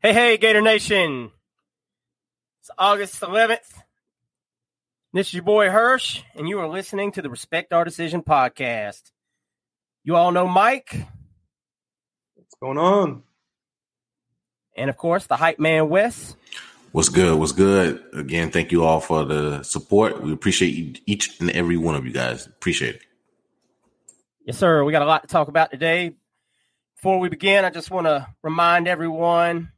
Hey, hey, Gator Nation. It's August 11th. This is your boy Hirsch, and you are listening to the Respect Our Decision podcast. You all know Mike. What's going on? And of course, the hype man Wes. What's good? What's good? Again, thank you all for the support. We appreciate each and every one of you guys. Appreciate it. Yes, sir. We got a lot to talk about today. Before we begin, I just want to remind everyone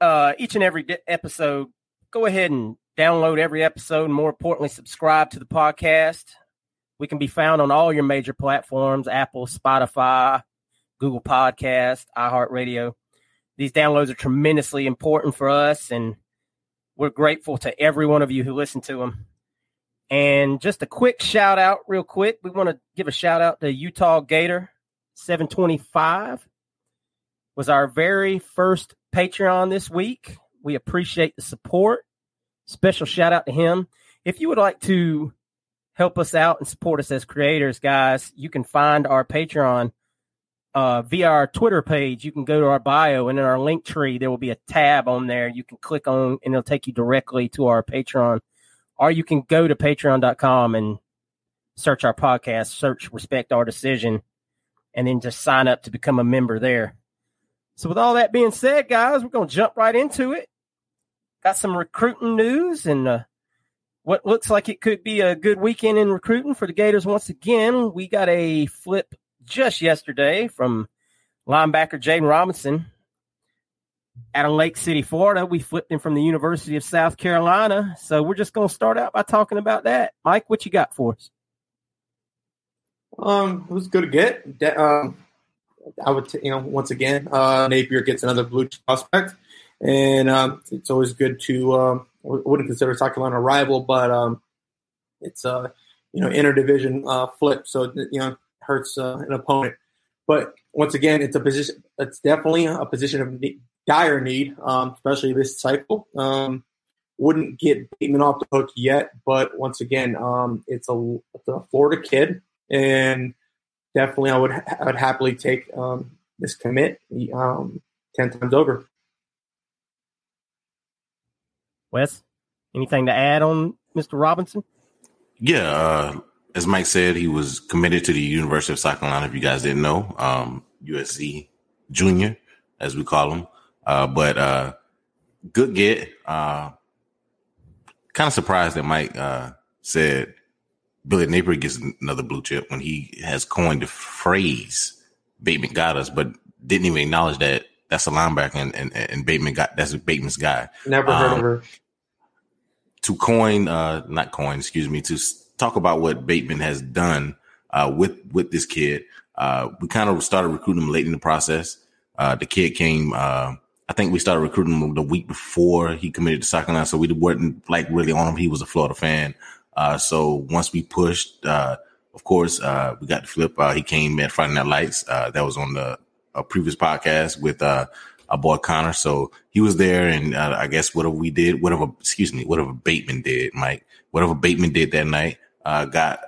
uh, each and every episode, go ahead and download every episode, and more importantly, subscribe to the podcast. We can be found on all your major platforms Apple, Spotify, Google Podcast, iHeartRadio. These downloads are tremendously important for us, and we're grateful to every one of you who listen to them. And just a quick shout out, real quick. We want to give a shout out to Utah Gator 725 was our very first Patreon this week. We appreciate the support. Special shout out to him. If you would like to help us out and support us as creators, guys, you can find our Patreon uh, via our Twitter page. You can go to our bio and in our link tree, there will be a tab on there. You can click on and it'll take you directly to our Patreon. Or you can go to patreon.com and search our podcast, search Respect Our Decision, and then just sign up to become a member there. So, with all that being said, guys, we're going to jump right into it. Got some recruiting news and uh, what looks like it could be a good weekend in recruiting for the Gators once again. We got a flip just yesterday from linebacker Jaden Robinson out of Lake City, Florida. We flipped him from the University of South Carolina. So, we're just going to start out by talking about that. Mike, what you got for us? Um, it was good to get. Um, I would, t- you know, once again, uh, Napier gets another blue prospect, and um, it's always good to. Um, I wouldn't consider South Carolina a rival, but um, it's a you know interdivision uh, flip, so you know hurts uh, an opponent. But once again, it's a position. It's definitely a position of need, dire need, um, especially this cycle. Um, wouldn't get Bateman off the hook yet, but once again, um, it's a, it's a Florida kid, and definitely I would I would happily take um, this commit um, ten times over. Wes, anything to add on Mr. Robinson? Yeah, uh, as Mike said, he was committed to the University of South Carolina. If you guys didn't know, um, USC junior, as we call him. Uh, but uh, good get. Uh, kind of surprised that Mike uh, said Billy Napier gets another blue chip when he has coined the phrase Bateman got us, but didn't even acknowledge that that's a linebacker and, and, and Bateman got that's Bateman's guy. Never heard um, of her. To coin, uh, not coin, excuse me, to talk about what Bateman has done uh, with with this kid. Uh, we kind of started recruiting him late in the process. Uh, the kid came. Uh, I think we started recruiting him the week before he committed to South Carolina, so we weren't like really on him. He was a Florida fan. Uh, so once we pushed, uh, of course, uh, we got the flip. Uh, he came at Friday Night Lights. Uh, that was on the previous podcast with uh, our boy Connor. So he was there, and I guess whatever we did, whatever, excuse me, whatever Bateman did, Mike, whatever Bateman did that night, got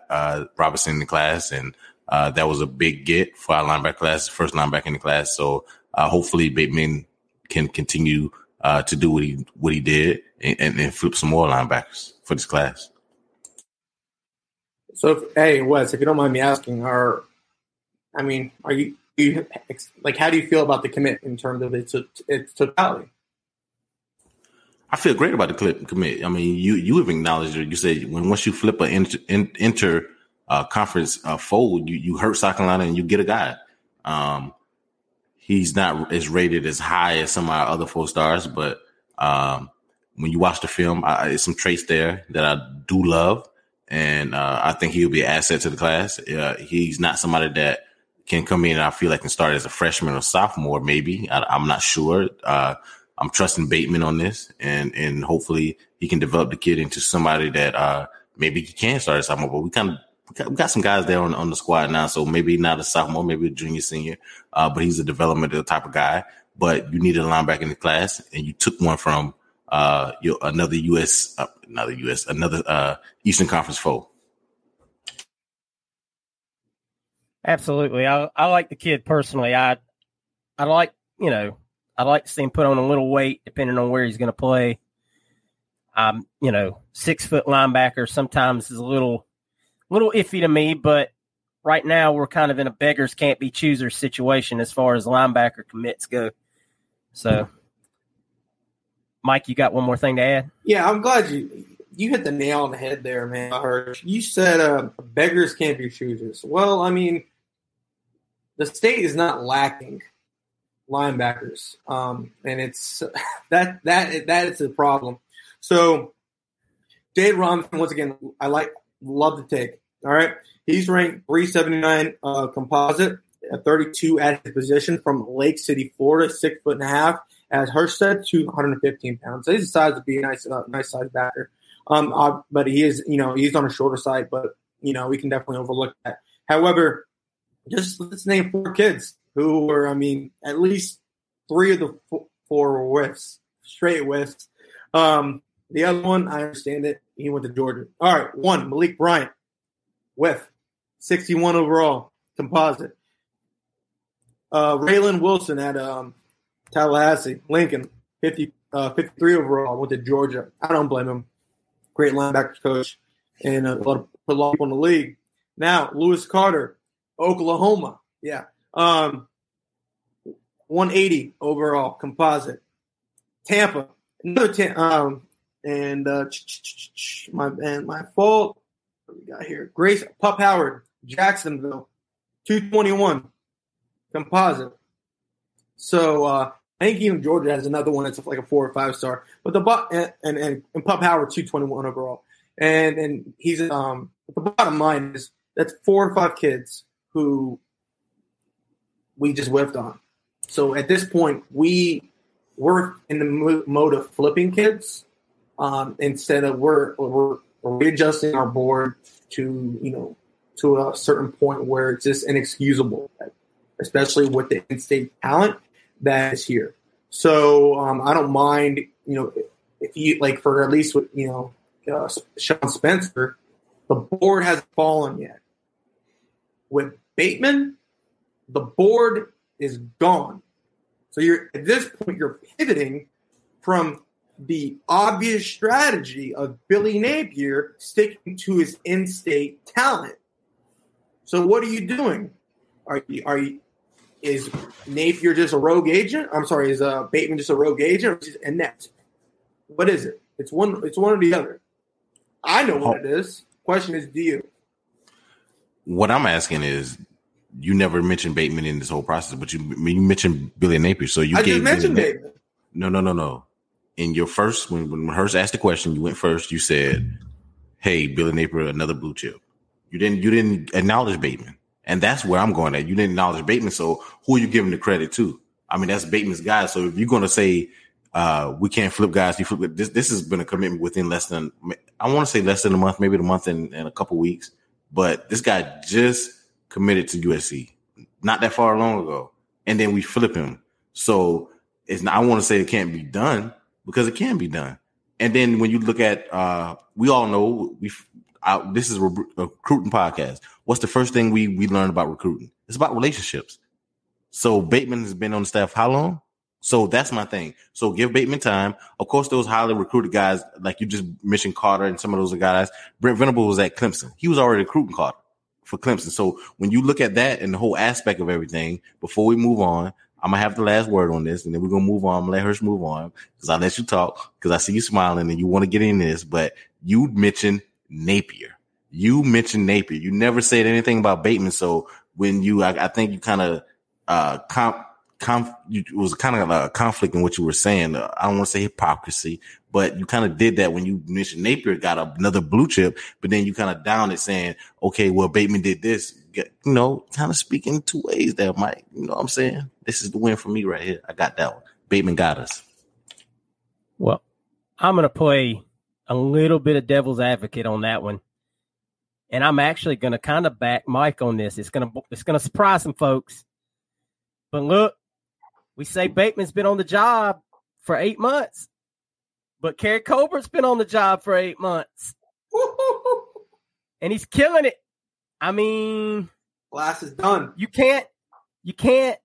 Robinson in the class, and that was a big get for our linebacker class, first linebacker in the class. So hopefully Bateman can continue to do what he what he did and, and, and flip some more linebackers for this class. So, if, hey, Wes, if you don't mind me asking, are I mean, are you, you like how do you feel about the commit in terms of its its totality? I feel great about the commit. I mean, you you have acknowledged it. You said when once you flip an inter, inter uh, conference uh, fold, you you hurt South Carolina and you get a guy. Um, he's not as rated as high as some of our other four stars, but um, when you watch the film, I, there's some traits there that I do love and uh, I think he'll be an asset to the class. Uh, he's not somebody that can come in and I feel like can start as a freshman or sophomore. Maybe I, am not sure. Uh, I'm trusting Bateman on this, and and hopefully he can develop the kid into somebody that uh, maybe he can start as sophomore. But we kind of we got, some guys there on, on the squad now, so maybe not a sophomore, maybe a junior, senior. Uh, but he's a developmental type of guy. But you needed a linebacker in the class, and you took one from uh, your another U.S. Uh, another U.S. another uh, Eastern Conference foe. Absolutely, I I like the kid personally. I I like you know I like to see him put on a little weight depending on where he's going to play. Um, you know, six foot linebacker sometimes is a little little iffy to me, but right now we're kind of in a beggars can't be choosers situation as far as linebacker commits go. So Mike, you got one more thing to add? Yeah, I'm glad you you hit the nail on the head there, man. I heard you said uh, beggars can't be choosers. Well, I mean, the state is not lacking linebackers, um, and it's that that that is the problem. So, Dave Robinson, once again, I like love the take. All right, he's ranked 379 uh, composite at 32 at his position from Lake City, Florida, six foot and a half. As Hirsch 215 pounds. So he's the size to be a nice, uh, nice size backer. Um, uh, but he is, you know, he's on a shorter side, but you know, we can definitely overlook that. However, just let's name four kids who were, I mean, at least three of the four were whiffs, straight whiffs. Um, the other one, I understand it. He went to Georgia. All right, one Malik Bryant, whiff, 61 overall, composite. Uh, Raylen Wilson at um, Tallahassee, Lincoln, 50, uh, 53 overall, went to Georgia. I don't blame him. Great linebackers coach and a lot of, a lot of people in the league. Now, Lewis Carter, Oklahoma. Yeah. Um, 180 overall composite. Tampa, another ten, um, and uh, my and my fault. What we got here? Grace Pup Howard, Jacksonville, 221 composite. So uh, I think even Georgia has another one that's like a four or five star. But the and and and Pup Howard two twenty one overall, and and he's um the bottom line is that's four or five kids who we just whiffed on. So at this point, we we're in the mode of flipping kids um, instead of we're, we're readjusting our board to you know to a certain point where it's just inexcusable, especially with the in-state talent that is here. So um, I don't mind, you know, if you like for at least with you know uh, Sean Spencer, the board hasn't fallen yet. With Bateman, the board is gone. So you're at this point you're pivoting from the obvious strategy of Billy Napier sticking to his in-state talent. So what are you doing? Are you are you is Napier just a rogue agent? I'm sorry, is uh, Bateman just a rogue agent or is it inept? What is it? It's one. It's one or the other. I know what it is. Question is, do you? What I'm asking is, you never mentioned Bateman in this whole process, but you you mentioned Billy Napier, so you I gave mentioned Billy Bateman. No, no, no, no. In your first, when when Hirsch asked the question, you went first. You said, "Hey, Billy Napier, another blue chip." You didn't you didn't acknowledge Bateman, and that's where I'm going at. You didn't acknowledge Bateman, so who are you giving the credit to? I mean, that's Bateman's guy. So if you're going to say uh, we can't flip guys, you flip this. This has been a commitment within less than I want to say less than a month, maybe a month and, and a couple weeks. But this guy just committed to USC not that far long ago, and then we flip him. So it's not. I want to say it can't be done because it can be done. And then when you look at, uh, we all know we. Uh, this is a recruiting podcast. What's the first thing we we learn about recruiting? It's about relationships. So Bateman has been on the staff how long? So that's my thing. So give Bateman time. Of course, those highly recruited guys, like you just mentioned Carter and some of those guys. Brent Venables was at Clemson. He was already recruiting Carter for Clemson. So when you look at that and the whole aspect of everything, before we move on, I'm gonna have the last word on this, and then we're gonna move on. I'm gonna let Hirsch move on because I let you talk because I see you smiling and you want to get in this. But you mentioned Napier. You mentioned Napier. You never said anything about Bateman. So when you, I, I think you kind of uh comp, comp, you, it was kind of a conflict in what you were saying. Uh, I don't want to say hypocrisy, but you kind of did that when you mentioned Napier got another blue chip, but then you kind of down it saying, okay, well Bateman did this. You know, kind of speaking two ways there, Mike. You know what I'm saying? This is the win for me right here. I got that one. Bateman got us. Well, I'm going to play a little bit of devil's advocate on that one. And I'm actually going to kind of back Mike on this. It's going to it's going to surprise some folks. But look, we say Bateman's been on the job for 8 months. But Keary Colbert's been on the job for 8 months. and he's killing it. I mean, Glass is done. You can't you can't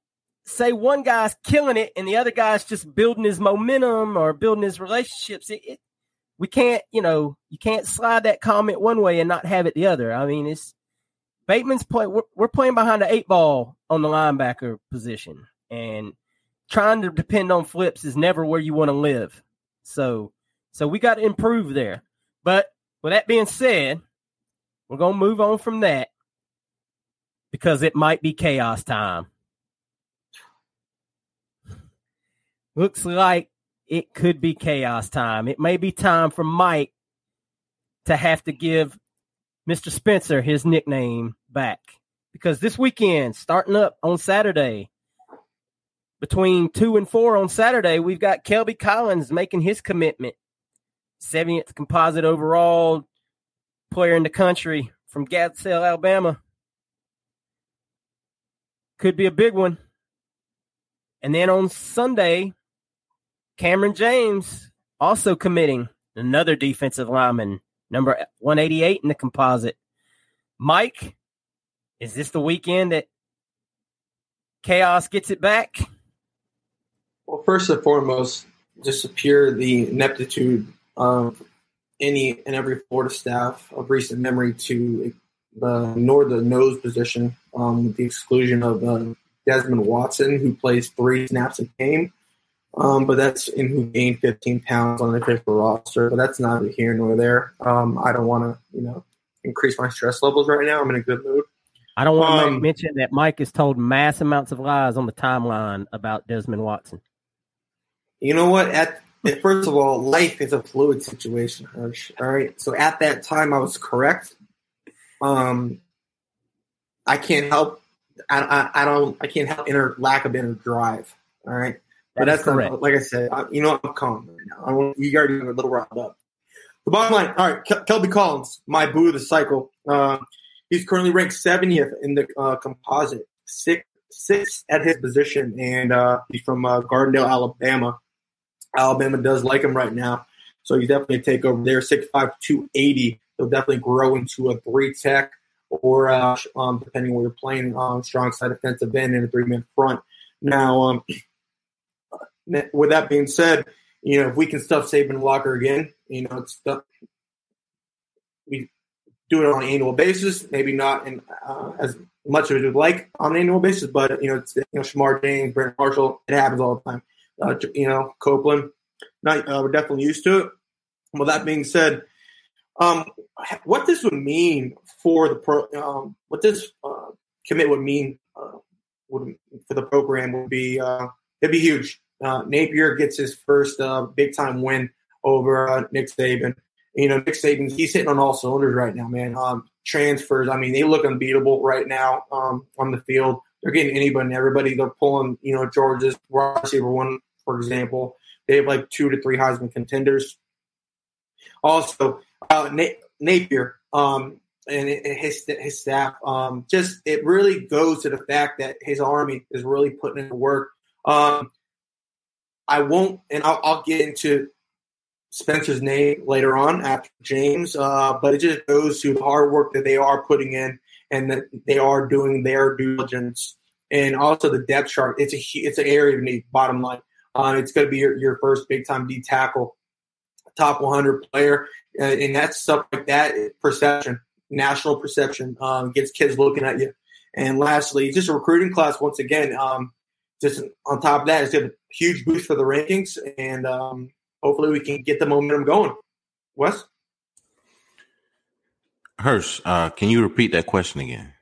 say one guy's killing it and the other guy's just building his momentum or building his relationships. It, it, we can't, you know, you can't slide that comment one way and not have it the other. I mean, it's Bateman's play. We're, we're playing behind the eight ball on the linebacker position, and trying to depend on flips is never where you want to live. So, so we got to improve there. But with that being said, we're gonna move on from that because it might be chaos time. Looks like it could be chaos time. It may be time for Mike to have to give Mr. Spencer his nickname back because this weekend, starting up on Saturday, between two and four on Saturday, we've got Kelby Collins making his commitment. 70th composite overall player in the country from Gardendale, Alabama. Could be a big one. And then on Sunday, Kamran James also committing another defensive lineman, number 188 in the composite. Mike, is this the weekend that Chaos gets it back? Well, first and foremost, just appear the ineptitude of any and every Florida staff of recent memory to nor the nose position, um, with the exclusion of uh, Desmond Watson, who plays three snaps a game. Um, but that's in who gained 15 pounds on the official roster. But that's not here nor there. Um, I don't want to, you know, increase my stress levels right now. I'm in a good mood. I don't want to Um, mention that Mike has told mass amounts of lies on the timeline about Desmond Watson. You know what? At first of all, life is a fluid situation, Hirsch. All right. So at that time, I was correct. Um, I can't help. I, I, I don't. I can't help inner lack of inner drive. All right. But that's not, correct. like I said. I, you know, I'm calm right now. I you already a little riled up. The bottom line. All right. Kel- Kelby Collins, my boo of the cycle. Uh, he's currently ranked 70th in the uh, composite, six six at his position, and uh, he's from uh, Gardendale, Alabama. Alabama does like him right now. So he's definitely a takeover there. 6'5", 280. He'll definitely grow into a three tech or, uh, um, depending where you're playing, um, strong side defensive end and a three man front. Now, um, with that being said, you know, if we can stuff Saban Walker again, you know, it's stuff, we do it on an annual basis, maybe not in, uh, as much of it like on an annual basis, but you know, it's you know, Shemar James, Brandon Marshall, it happens all the time. Uh, you know, Copeland, not uh, we're definitely used to it. Well, that being said, um, what this would mean for the pro, um, what this uh, commit would mean uh, would, for the program would be uh, it'd be huge. Uh, Napier gets his first uh, big time win over uh, Nick Saban. You know, Nick Saban, he's hitting on all cylinders right now, man. Um, transfers, I mean, they look unbeatable right now um, on the field. They're getting anybody and everybody. They're pulling, you know, Georgia's receiver one, for example. They have like two to three Heisman contenders. Also, uh, Na- Napier um, and his his staff, um, just it really goes to the fact that his army is really putting in the work. Um, I won't, and I'll, I'll, get into Spencer's name later on after James, uh, but it just goes to the hard work that they are putting in and that they are doing their due diligence. And also the depth chart. It's a it's an area of need. Bottom line, uh, it's going to be your, your first big time D tackle, top 100 player, uh, and that's stuff like that. Perception, national perception, um, gets kids looking at you. And lastly, just a recruiting class once again. Um, just on top of that, it's a huge boost for the rankings, and um, hopefully we can get the momentum going. Wes? Hirsch, uh, can you repeat that question again?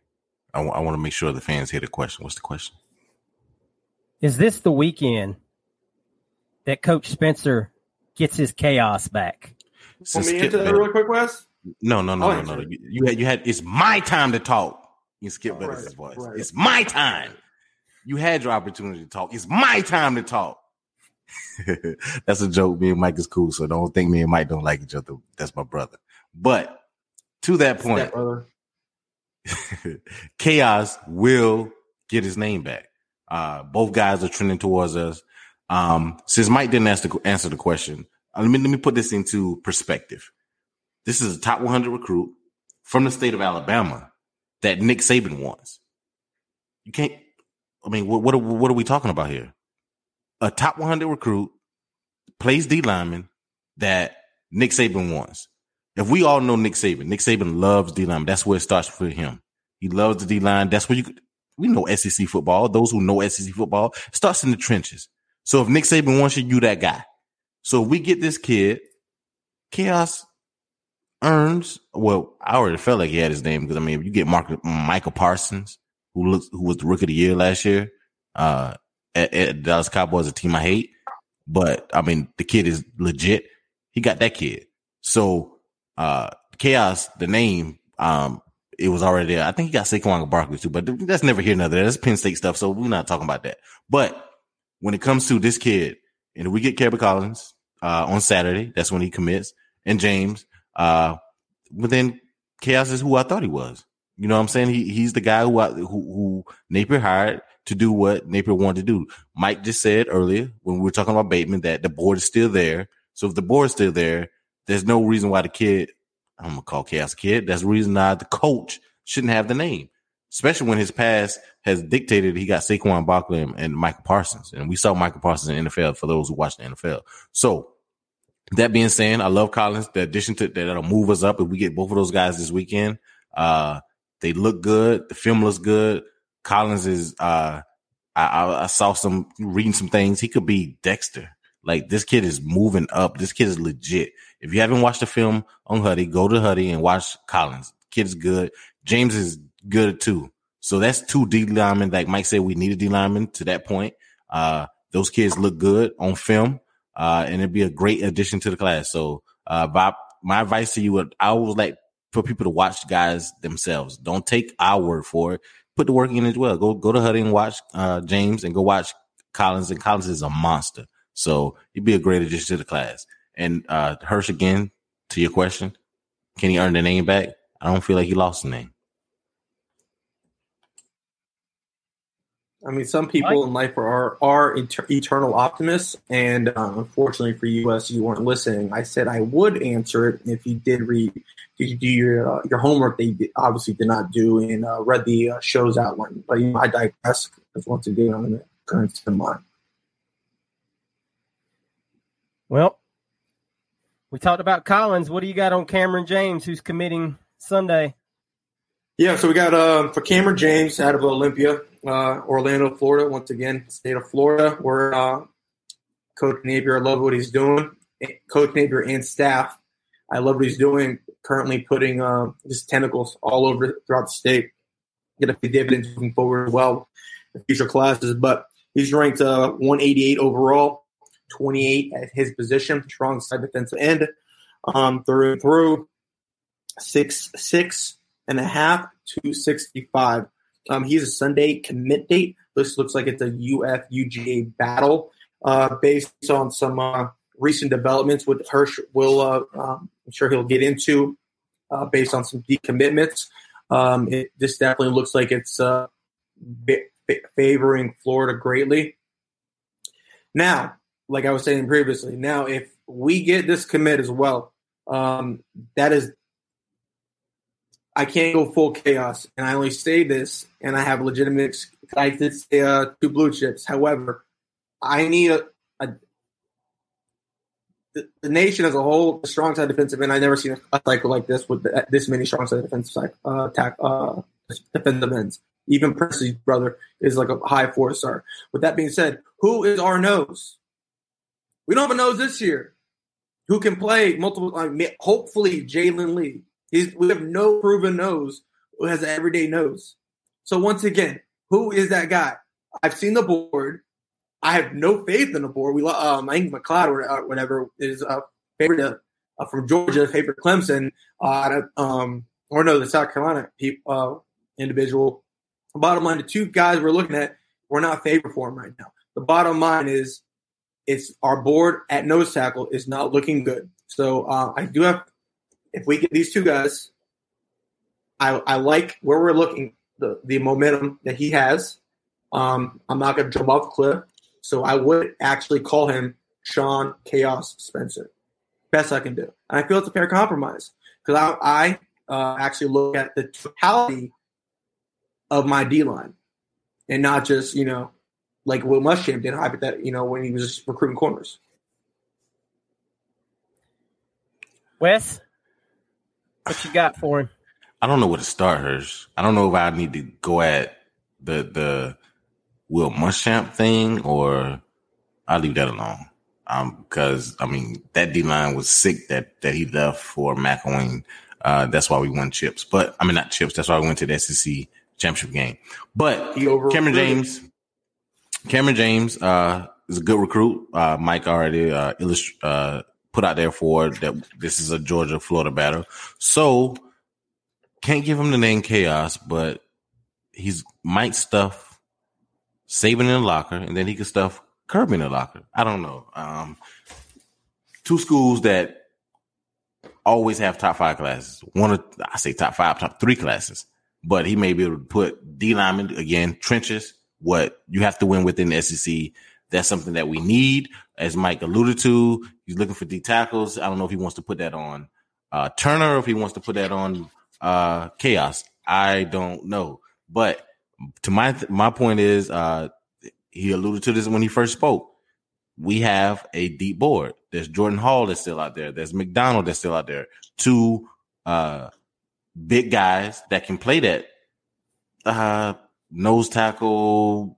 I, w- I want to make sure the fans hear the question. What's the question? Is this the weekend that Coach Spencer gets his chaos back? Want me into that real quick, Wes? No, no, no, no, no. You, you, had, you had. It's my time to talk. You skip oh, right, voice. Right. It's my time. You had your opportunity to talk. It's my time to talk. That's a joke. Me and Mike is cool, so don't think me and Mike don't like each other. That's my brother. But to that point, Chaos will get his name back. Uh, both guys are trending towards us. Um, since Mike didn't ask the, answer the question, uh, let me let me put this into perspective. This is a top 100 recruit from the state of Alabama that Nick Saban wants. You can't. I mean, what what are, what are we talking about here? A top 100 recruit plays D lineman that Nick Saban wants. If we all know Nick Saban, Nick Saban loves D line. That's where it starts for him. He loves the D line. That's where you. We know SEC football. Those who know SEC football starts in the trenches. So if Nick Saban wants you, you that guy. So if we get this kid, Chaos earns. Well, I already felt like he had his name because I mean, if you get Mark, Micah Parsons, who looks who was the rookie of the year last year, uh, at, at Dallas Cowboys, a team I hate, but I mean, the kid is legit. He got that kid. So, uh, Chaos, the name, um, it was already there. I think he got Saquon Barkley too, but that's never here another. That's Penn State stuff. So we're not talking about that. But when it comes to this kid, and we get Kerry Collins, uh, on Saturday, that's when he commits, and James, uh, but then Chaos is who I thought he was. You know what I'm saying? He he's the guy who, I, who who Napier hired to do what Napier wanted to do. Mike just said earlier when we were talking about Bateman that the board is still there. So if the board is still there, there's no reason why the kid, I'm gonna call Chaos kid. That's the reason why the coach shouldn't have the name, especially when his past has dictated he got Saquon Barkley and, Michael Parsons, and we saw Michael Parsons in NFL for those who watch the NFL. So that being said, I love Collins. The addition to that'll move us up if we get both of those guys this weekend. Uh, they look good. The film looks good. Collins is. Uh, I, I saw some reading some things. He could be Dexter. Like this kid is moving up. This kid is legit. If you haven't watched the film on Hudl, go to Hudl and watch Collins. Kid is good. James is good too. So that's two D linemen. Like Mike said, we need a D lineman to that point. Uh, those kids look good on film uh, and it'd be a great addition to the class. So, uh, Bob, my advice to you would, I always like for people to watch guys themselves. Don't take our word for it. Put the work in as well. Go, go to Hudl and watch, uh, James and go watch Collins and Collins is a monster. So he'd be a great addition to the class. And, uh, Hirsch again, to your question, can he earn the name back? I don't feel like he lost the name. I mean, some people in life are are eternal optimists, and uh, unfortunately for us, you weren't listening. I said I would answer it if you did read, did you do your uh, your homework that you obviously did not do, and uh, read the uh, show's outline. But you know, I digress because once again, I'm the current in mind. Well, we talked about Collins. What do you got on Kamran James, who's committing Sunday? Yeah, so we got uh, for Kamran James out of Olympia, uh, Orlando, Florida. Once again, state of Florida, where uh, Coach Napier, I love what he's doing. Coach Napier and staff, I love what he's doing. Currently putting uh, his tentacles all over throughout the state. Get a few dividends moving forward as well in future classes. But he's ranked uh, 188 overall, 28 at his position, strong side defensive end, um, through and through, six six and a half to 65. Um, he's a Sunday commit date. This looks like it's a UF UGA battle uh, based on some uh, recent developments with Hirsch. Will uh, um, I'm sure he'll get into uh, based on some decommitments. Um, it, this definitely looks like it's uh, favoring Florida greatly. Now, like I was saying previously, now if we get this commit as well, um, that is I can't go full chaos, and I only say this, and I have legitimate. I did say uh, two blue chips. However, I need a the, the, nation as a whole, a strong side defensive end. I've never seen a, cycle like this with the, this many strong side defensive side uh, attack uh, defensive ends. Even Presley's brother is like a high four star. With that being said, who is our nose? We don't have a nose this year. Who can play multiple? Uh, hopefully, Jalen Lee. He's, we have no proven nose who has an everyday nose. So once again, who is that guy? I've seen the board. I have no faith in the board. We um, I think McLeod or whatever is a favorite uh, from Georgia, favorite Clemson, uh, um, or no, the South Carolina people, uh, individual. Bottom line, the two guys we're looking at, we're not favored for them right now. The bottom line is, it's our board at nose tackle is not looking good. So uh, I do have if we get these two guys, I, I like where we're looking, the, the momentum that he has. Um, I'm not going to jump off the cliff. So I would actually call him Sean Chaos Spencer. Best I can do. And I feel it's a fair compromise because I, I uh, actually look at the totality of my D line and not just, you know, like Will Muschamp did, that, you know, when he was recruiting corners. Wes? What you got for him? I don't know where to start, Hirsch. I don't know if I need to go at the the Will Muschamp thing or I'll leave that alone. Um, because I mean that D line was sick that that he left for McElwain. Uh, that's why we won chips. But I mean not chips. That's why we went to the SEC championship game. But Kamran James, Kamran James, uh, is a good recruit. Uh, Mike already uh, illust- uh put out there for that this is a Georgia Florida battle. So can't give him the name Chaos, but he's might stuff Saban in the locker, and then he could stuff Kirby in the locker. I don't know. Um, two schools that always have top five classes. One of I say top five, top three classes. But he may be able to put D lineman again, trenches, what you have to win within the SEC. That's something that we need. As Mike alluded to, he's looking for D tackles. I don't know if he wants to put that on uh, Turner or if he wants to put that on uh, Chaos. I don't know. But to my my point is, uh, he alluded to this when he first spoke. We have a deep board. There's Jordan Hall that's still out there. There's McDonald that's still out there. Two uh, big guys that can play that uh, nose tackle,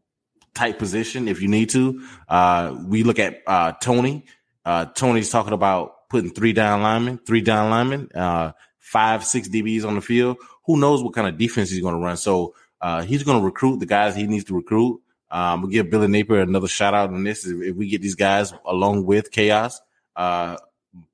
type position if you need to. Uh, we look at uh, Toney. Uh, Toney's talking about putting three down linemen, three down linemen, uh, five, six DBs on the field. Who knows what kind of defense he's going to run? So uh, he's going to recruit the guys he needs to recruit. Um, we'll give Billy Napier another shout out on this. If, we get these guys along with Chaos, uh,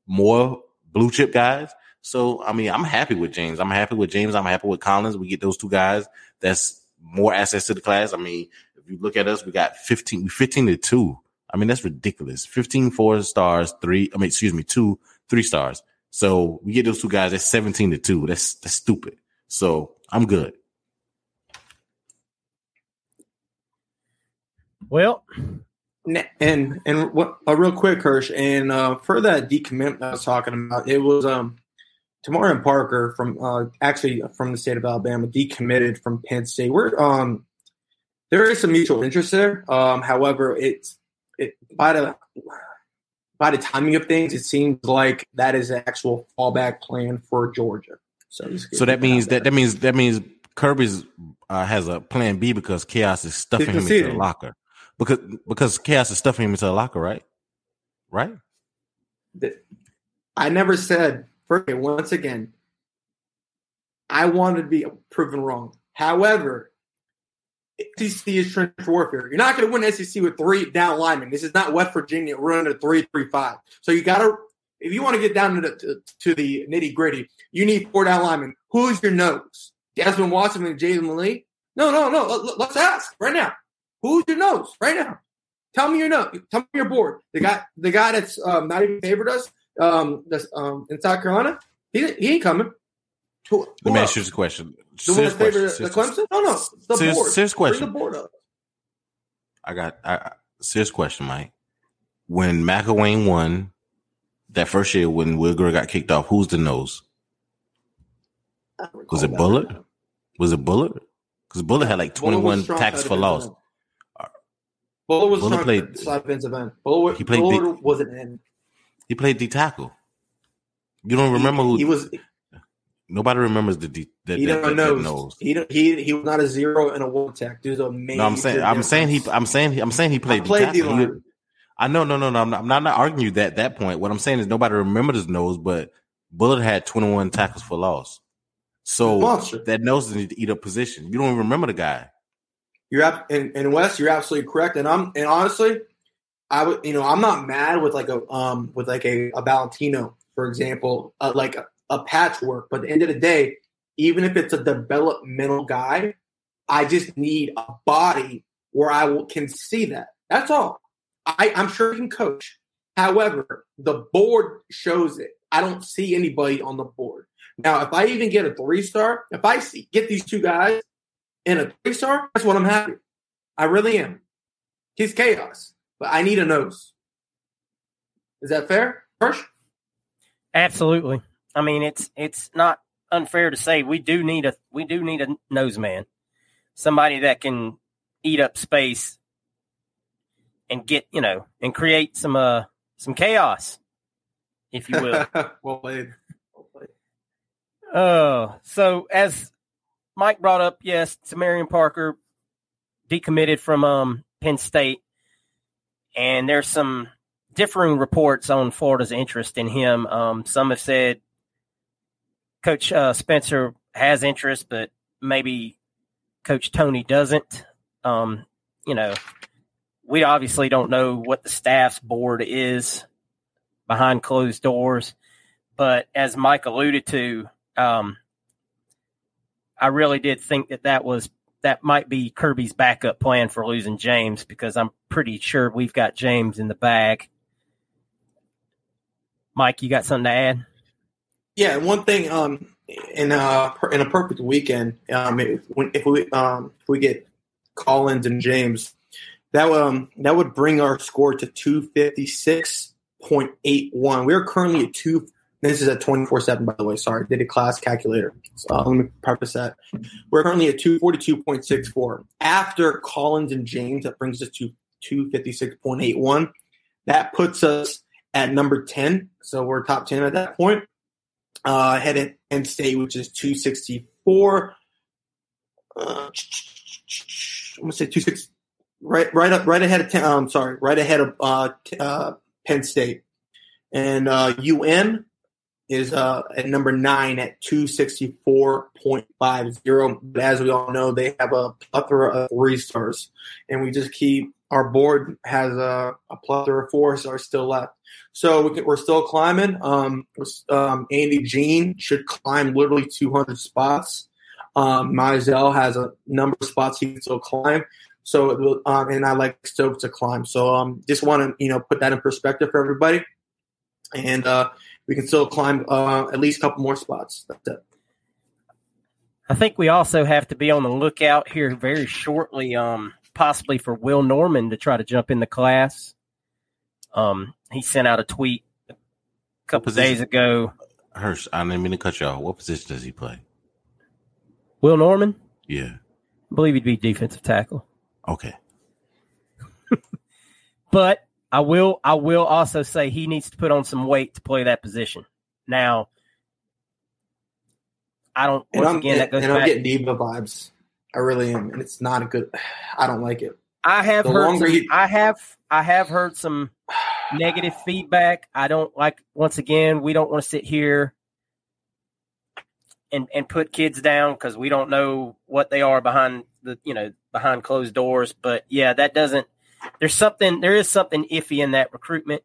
more blue chip guys. So, I mean, I'm happy with James. I'm happy with James. I'm happy with Collins. We get those two guys. That's more access to the class. I mean, if you look at us, we got 15, 15 to two. I mean, that's ridiculous. 15 four stars, three, I mean, excuse me, two, three stars. So we get those two guys, that's 17 to two. That's, that's stupid. So I'm good. Well, and and what a real quick Hirsch and uh, for that decommit I was talking about, it was um Tamarian Parker from uh, actually from the state of Alabama decommitted from Penn State. We're um there is some mutual interest there. Um, however, it's it by the by the timing of things, it seems like that is an actual fallback plan for Georgia. So, so that means that that means that means Kirby's uh, has a plan B because chaos is stuffing him into the locker. Because because chaos is stuffing him into the locker, right? Right? I never said, once again, I wanted to be proven wrong. However, SEC is trench warfare. You're not going to win SEC with three down linemen. This is not West Virginia running a three three five. So you got to, if you want to get down to the, to, to the nitty gritty, you need four down linemen. Who's your nose? Desmond Watson and Jason Lee? No, no, no. Let's ask right now. Who's your nose right now? Tell me your nose. Tell me your board. The guy, the guy that's um, not even favored us, um, that's um, in South Carolina. He, he ain't coming. Who, Let me ask you this question. The one Serious that favored question. the Clemson? No, no, the Serious- board. serious Bring question. the board up. I got I, I- serious question, Mike. When McElwain won that first year when Will Grier got kicked off, who's the nose? Was it. Bullard? Was it Bullard? Because Bullard had like twenty-one twenty was one strong tackles for loss. Bullard was Bullard played- side defensive end. Bullard, He played Bullard was an end. He played D tackle. You don't remember who? He was. nobody remembers the D. That, He that, don't that, that know. nose. He don't- he he was not a zero in a one tech. There's a major. No, I'm saying I'm saying he. I'm saying he I'm saying he played I played tackle. D He- line. I know, no, no, no. I'm not, I'm not, not arguing you that that point. What I'm saying is nobody remembered his nose, but Bullard had 21 tackles for loss. So Monster. that nose to eat up position. You don't even remember the guy. You're ab- and, and Wes, you're absolutely correct. And I'm and honestly, I would you know I'm not mad with like a um with like a, a Valentino for example, uh, like a, a patchwork. But at the end of the day, even if it's a developmental guy, I just need a body where I will, can see that. That's all. I, I'm sure he can coach. However, the board shows it. I don't see anybody on the board. Now, if I even get a three star, if I see, get these two guys in a three star, that's what I'm happy. I really am. He's chaos, but I need a nose. Is that fair? Hirsch? Absolutely. I mean, it's it's not unfair to say we do need a we do need a nose man, somebody that can eat up space and get you know and create some uh some chaos, if you will. well played. Well played. Uh, so as Mike brought up, yes, Samarian Parker decommitted from um, Penn State, and there's some differing reports on Florida's interest in him. Um, some have said Coach uh, Spencer has interest, but maybe Coach Toney doesn't. Um, you know, we obviously don't know what the staff's board is behind closed doors, but as Mike alluded to, um, I really did think that that was that might be Kirby's backup plan for losing James because I'm pretty sure we've got James in the bag. Mike, you got something to add? Yeah, one thing, um, in a in a perfect weekend, um, if, if we um if we get Collins and James, that um that would bring our score to two fifty six point eight one. We are currently at two. This is at twenty four seven, by the way. Sorry, did a class calculator. So uh, let me preface that. We're currently at two forty two point six four. After Collins and James, that brings us to two fifty six point eight one. That puts us at number ten. So we're top ten at that point uh, ahead at Penn State, which is 264. Uh, I'm gonna say 26, right, right up, right ahead of, ten, um, sorry, right ahead of uh, uh, Penn State, and uh, UM is uh, at number nine at 264.50. But as we all know, they have a plethora of three stars, and we just keep our board has a, a plethora of four stars still left. So we we're still climbing. Um, um, Andy Jean should climb literally 200 spots. Um, Mizell has a number of spots he can still climb. So, um, and I like Stokes to climb. So, um, just want to you know put that in perspective for everybody, and uh, we can still climb uh, at least a couple more spots. That's it. I think we also have to be on the lookout here very shortly, um, possibly for Will Norman to try to jump in the class. Um, he sent out a tweet a couple position? days ago. Hirsch, I didn't mean to cut you off. What position does he play? Will Norman, Yeah. I believe he'd be defensive tackle. Okay. But I will I will also say he needs to put on some weight to play that position. Now, I don't. And Once I'm, again, that goes and I'm getting diva vibes. I really am, and it's not a good. I don't like it. I have the heard. Some, you- I have. I have heard some negative feedback. I don't like. Once again, we don't want to sit here and and put kids down because we don't know what they are behind the you know behind closed doors. But yeah, that doesn't. There's something. There is something iffy in that recruitment.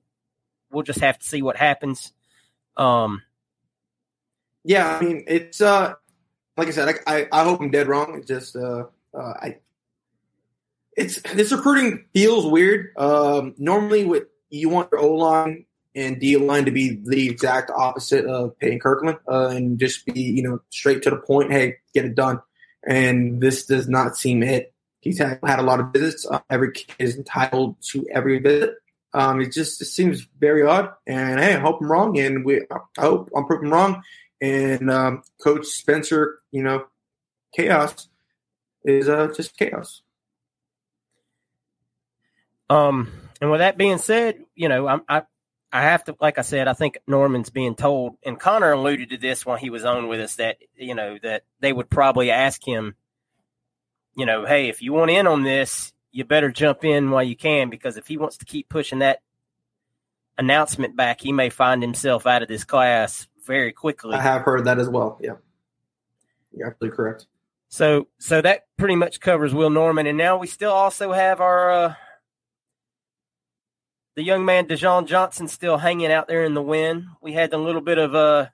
We'll just have to see what happens. Um. Yeah, I mean, it's uh, like I said, I I, I hope I'm dead wrong. It's just uh, uh, I. It's this recruiting feels weird. Um, normally, with you want your O line and D line to be the exact opposite of Peyton Kirkland uh, and just be you know straight to the point. Hey, get it done. And this does not seem it. He's had, had a lot of visits. Uh, every kid is entitled to every visit. Um, it just it seems very odd. And hey, I hope I'm wrong, and we I hope I'm proven wrong. And um, Coach Spencer, you know, chaos is uh, just chaos. Um, and with that being said, you know, I'm, I, I have to, like I said, I think Norman's being told, and Connor alluded to this when he was on with us that, you know, that they would probably ask him, you know, hey, if you want in on this, you better jump in while you can, because if he wants to keep pushing that announcement back, he may find himself out of this class very quickly. I have heard that as well. Yeah, you're absolutely correct. So so that pretty much covers Will Norman, and now we still also have our uh, the young man Dijon Johnson still hanging out there in the wind. We had a little bit of uh,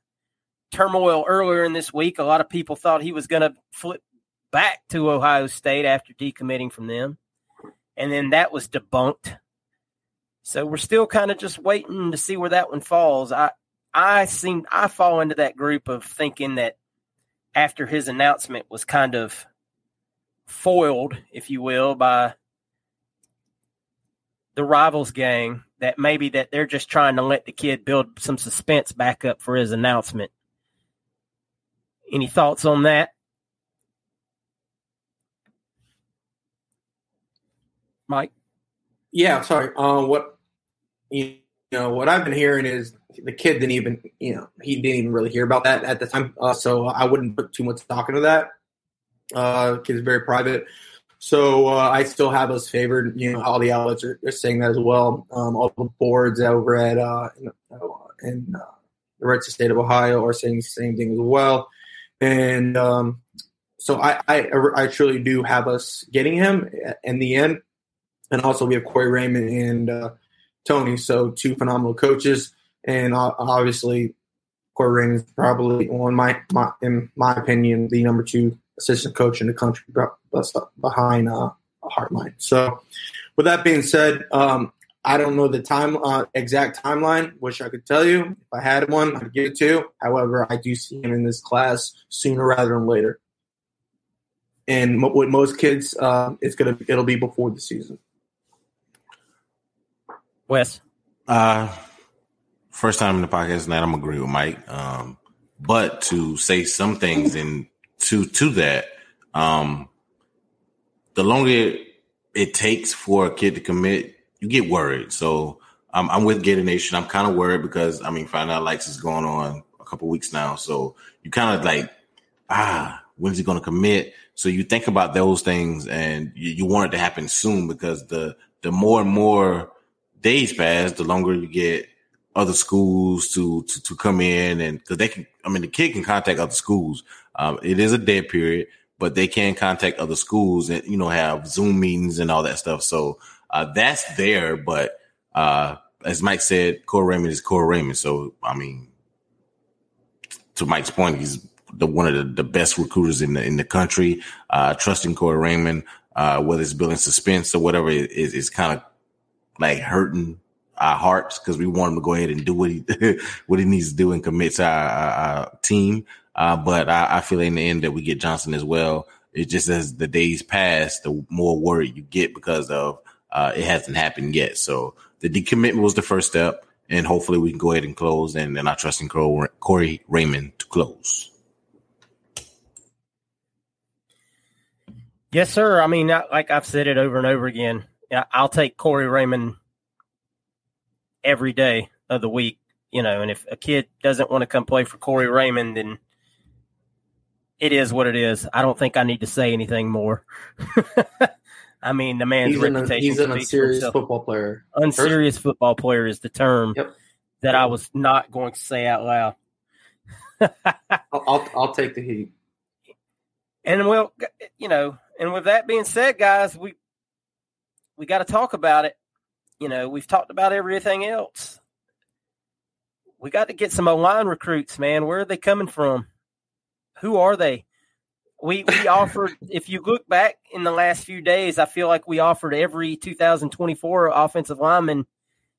turmoil earlier in this week. A lot of people thought he was going to flip back to Ohio State after decommitting from them, and then that was debunked. So we're still kind of just waiting to see where that one falls. I I seem I fall into that group of thinking that after his announcement was kind of foiled, if you will, by the rivals gang, that maybe that they're just trying to let the kid build some suspense back up for his announcement. Any thoughts on that? Mike? Yeah, sorry. Uh, what you know, what I've been hearing is the kid didn't even, you know, he didn't even really hear about that at the time. Uh, so I wouldn't put too much stock into that. Uh, very private. So uh, I still have us favored. You know, all the outlets are, are saying that as well. Um, all the boards over at uh, in, in uh, the Red State of Ohio are saying the same thing as well. And um, so I, I, I truly do have us getting him in the end. And also we have Corey Raymond and uh, Toney, so two phenomenal coaches. And uh, obviously, Corey Raymond is probably, on my, my in my opinion, the number two assistant coach in the country behind uh, Hartline. So, with that being said, um, I don't know the time uh, exact timeline. Wish I could tell you. If I had one, I'd give it to you. However, I do see him in this class sooner rather than later. And with most kids, uh, it's gonna it'll be before the season. Wes? Uh, first time in the podcast tonight, I'm agree with Mike. Um, but to say some things and to to that, um, the longer it takes for a kid to commit, you get worried. So um, I'm with Gator Nation. I'm kind of worried because I mean, Find Out Likes is going on a couple weeks now, so you kind of like, ah, when's he going to commit? So you think about those things, and you, you want it to happen soon because the the more and more days pass, the longer you get other schools to to, to come in and because they can. I mean, the kid can contact other schools. Um, it is a dead period, but they can contact other schools and you know have Zoom meetings and all that stuff. So uh, that's there. But uh, as Mike said, Corey Raymond is Corey Raymond. So I mean, to Mike's point, he's the one of the, the best recruiters in the in the country. Uh, trusting Corey Raymond, uh, whether it's building suspense or whatever, is is kind of like hurting our hearts because we want him to go ahead and do what he what he needs to do and commit to our, our, our team. Uh, but I, I, feel in the end that we get Johnson as well. It just as the days pass, the more worried you get because of uh, it hasn't happened yet. So the decommitment was the first step, and hopefully we can go ahead and close. And then I trust in Corey Raymond to close. Yes, sir. I mean, like I've said it over and over again, I'll take Corey Raymond every day of the week, you know, and if a kid doesn't want to come play for Corey Raymond, then it is what it is. I don't think I need to say anything more. I mean, the man's He's an, reputation. he's an unserious itself. football player. Unserious football player is the term Yep. that I was not going to say out loud. I'll, I'll I'll take the heat. And well, you know, and with that being said, guys, we we got to talk about it. You know, we've talked about everything else. We got to get some O line recruits, man. Where are they coming from? Who are they? We we offered. If you look back in the last few days, I feel like we offered every 2024 offensive lineman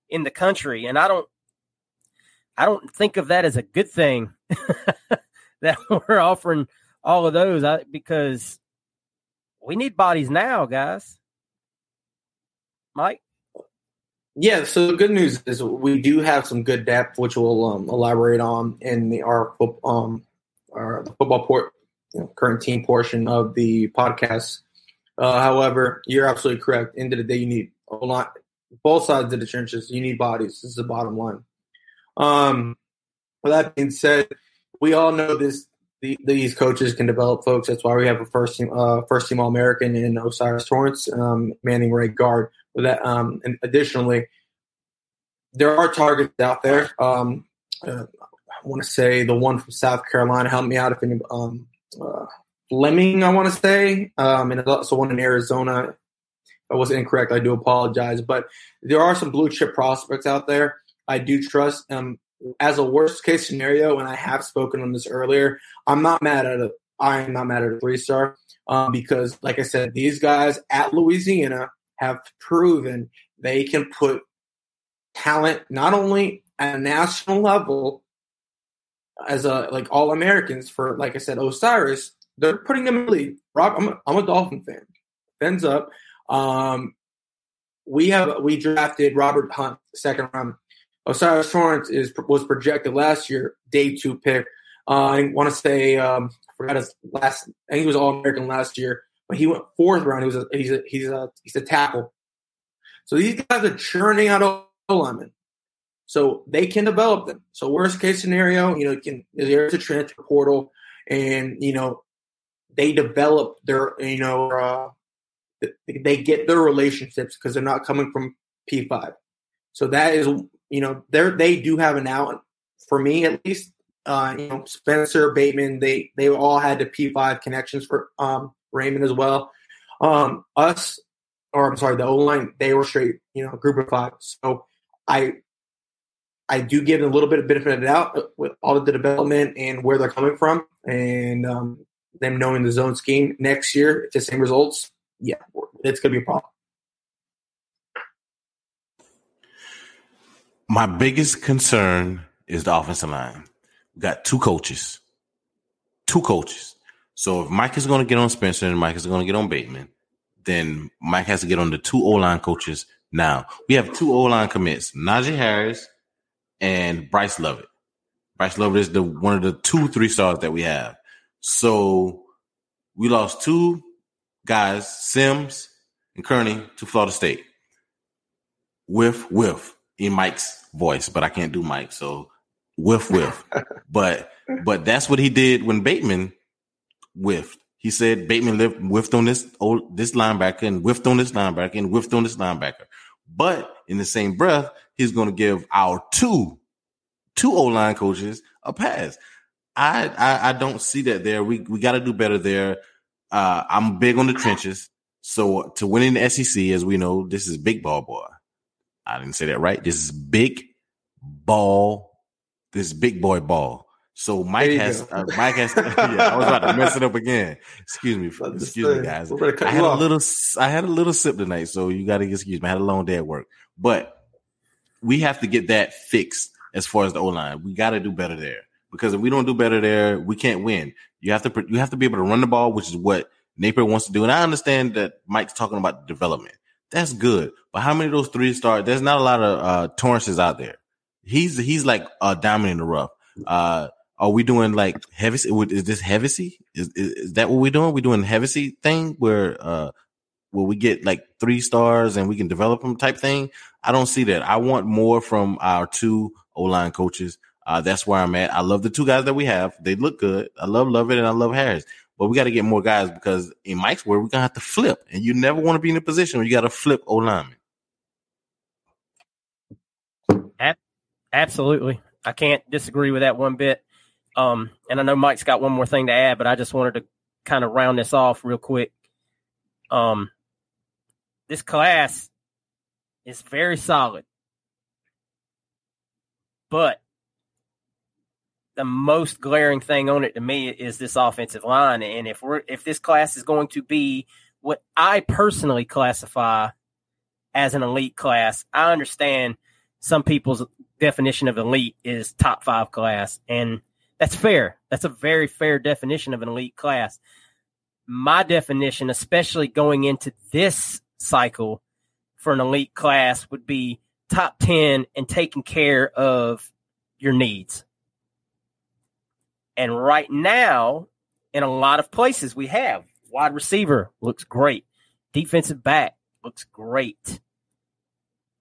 in the country, and I don't. I don't think of that as a good thing that we're offering all of those I, because we need bodies now, guys. Mike, Yeah, so the good news is we do have some good depth, which we'll um, elaborate on in the our um our football port you know, current team portion of the podcast. Uh, however, you're absolutely correct. End of the day, you need a lot, both sides of the trenches. You need bodies. This is the bottom line. Um, with that being said, we all know this. The, these coaches can develop folks. That's why we have a first team, uh, first team All American in O'Cyrus Torrence, um, manning right guard. That, um, and additionally, there are targets out there. Um, uh, I want to say the one from South Carolina. Help me out if any. Um, uh, Fleming, I want to say, um, and also one in Arizona. I wasn't incorrect, I do apologize. But there are some blue chip prospects out there. I do trust. Um, as a worst case scenario, and I have spoken on this earlier, I'm not mad at a. I'm not mad at a three star um, because, like I said, these guys at Louisiana have proven they can put talent not only at a national level as a like all Americans for like I said O'Cyrus they're putting them in the league. Rob, I'm a, I'm a Dolphin fan. Fens up. Um, we have we drafted Robert Hunt second round. O'Cyrus Torrence is was projected last year day two pick. Uh, I want to say um, I forgot his last. I think he was All American last year, but he went fourth round. He was a, he's a he's a he's a tackle. So these guys are churning out O linemen. So they can develop them. So worst case scenario, you know, can there's a transfer portal, and you know they develop their you know uh, they get their relationships because they're not coming from P five. So that is you know they they do have an out for me at least. Uh, you know Spencer Bateman they they all had the P five connections for um, Raymond as well. Um, us or I'm sorry the O line they were straight you know group of five. So I I do give them a little bit of benefit of the doubt with all of the development and where they're coming from, and um, them knowing the zone scheme next year, it's the same results. Yeah, it's going to be a problem. My biggest concern is the offensive line. We got two coaches, two coaches. So if Mike is going to get on Spencer and Mike is going to get on Bateman, then Mike has to get on the two O line coaches. Now we have two O line commits: Knijeah Harris and Bryce Lovett. Bryce Lovett is the one of the two three stars that we have. So we lost two guys, Sims and Kearney, to Florida State. Whiff, whiff in Mike's voice, but I can't do Mike, so whiff, whiff. but but that's what he did when Bateman whiffed. He said Bateman lived, whiffed on this old this linebacker and whiffed on this linebacker and whiffed on this linebacker. But in the same breath, he's going to give our two two O line coaches a pass. I, I I don't see that there. We we got to do better there. Uh, I'm big on the trenches. So to win in the SEC, as we know, this is big ball boy. I didn't say that right. This is big ball. This is big boy ball. So Mike has uh, Mike has. yeah, I was about to mess it up again. Excuse me, excuse me, guys. I had a little. I had a little sip tonight, so you got to excuse me. I had a long day at work, but we have to get that fixed as far as the O line. We got to do better there because if we don't do better there, we can't win. You have to you have to be able to run the ball, which is what Napier wants to do. And I understand that Mike's talking about development. That's good, but how many of those three stars? There's not a lot of uh, Torrences out there. He's he's like a diamond in the rough. Uh, are we doing like heavy? Is this heavy? Is, is is that what we're doing? We're doing heavy thing where uh where we get like three stars and we can develop them type thing. I don't see that. I want more from our two O line coaches. Uh, that's where I'm at. I love the two guys that we have. They look good. I love Lovett and I love Harris. But we got to get more guys because in Mike's word, we're gonna have to flip, and you never want to be in a position where you got to flip O lineman. Absolutely, I can't disagree with that one bit. Um, and I know Mike's got one more thing to add, but I just wanted to kind of round this off real quick. Um, this class is very solid, but the most glaring thing on it to me is this offensive line. And if we're if this class is going to be what I personally classify as an elite class, I understand some people's definition of elite is top five class, and that's fair. That's a very fair definition of an elite class. My definition, especially going into this cycle for an elite class, would be top 10 and taking care of your needs. And right now, in a lot of places, we have wide receiver looks great, defensive back looks great.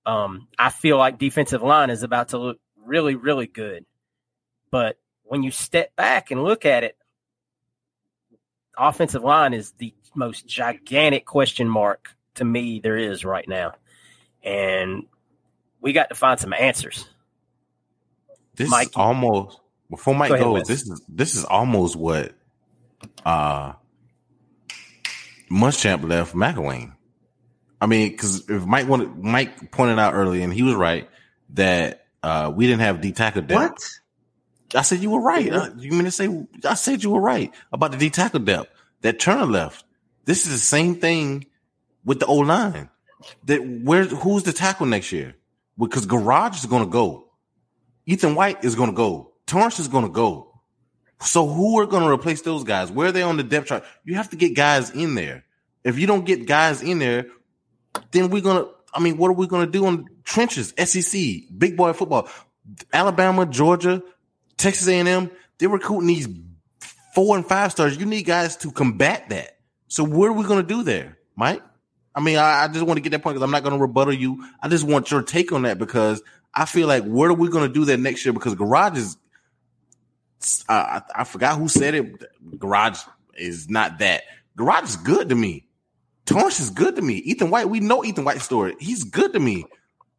Um, I feel like defensive line is about to look really, really good. But when you step back and look at it, offensive line is the most gigantic question mark to me there is right now. And we got to find some answers. This Mike, is almost before Mike Go goes, this is this is almost what uh Muschamp left McElwain. I mean, because if Mike wanted, Mike pointed out earlier, and he was right that uh we didn't have D tackle depth. What? I said you were right. Uh, you mean to say I said you were right about the D tackle depth that Turner left. This is the same thing with the O line. That where who's the tackle next year? Because Gouraige is going to go. Ethan White is going to go. Torrence is going to go. So who are going to replace those guys? Where are they on the depth chart? You have to get guys in there. If you don't get guys in there, then we're gonna. I mean, what are we gonna do on trenches? SEC, big boy football, Alabama, Georgia, Texas A&M, they're recruiting these four and five stars. You need guys to combat that. So what are we going to do there, Mike? I mean, I, I just want to get that point because I'm not going to rebuttal you. I just want your take on that because I feel like what are we going to do that next year? Because Gouraige is, uh, I, I forgot who said it. Gouraige is not that. Gouraige is good to me. Torrence is good to me. Ethan White, we know Ethan White's story. He's good to me.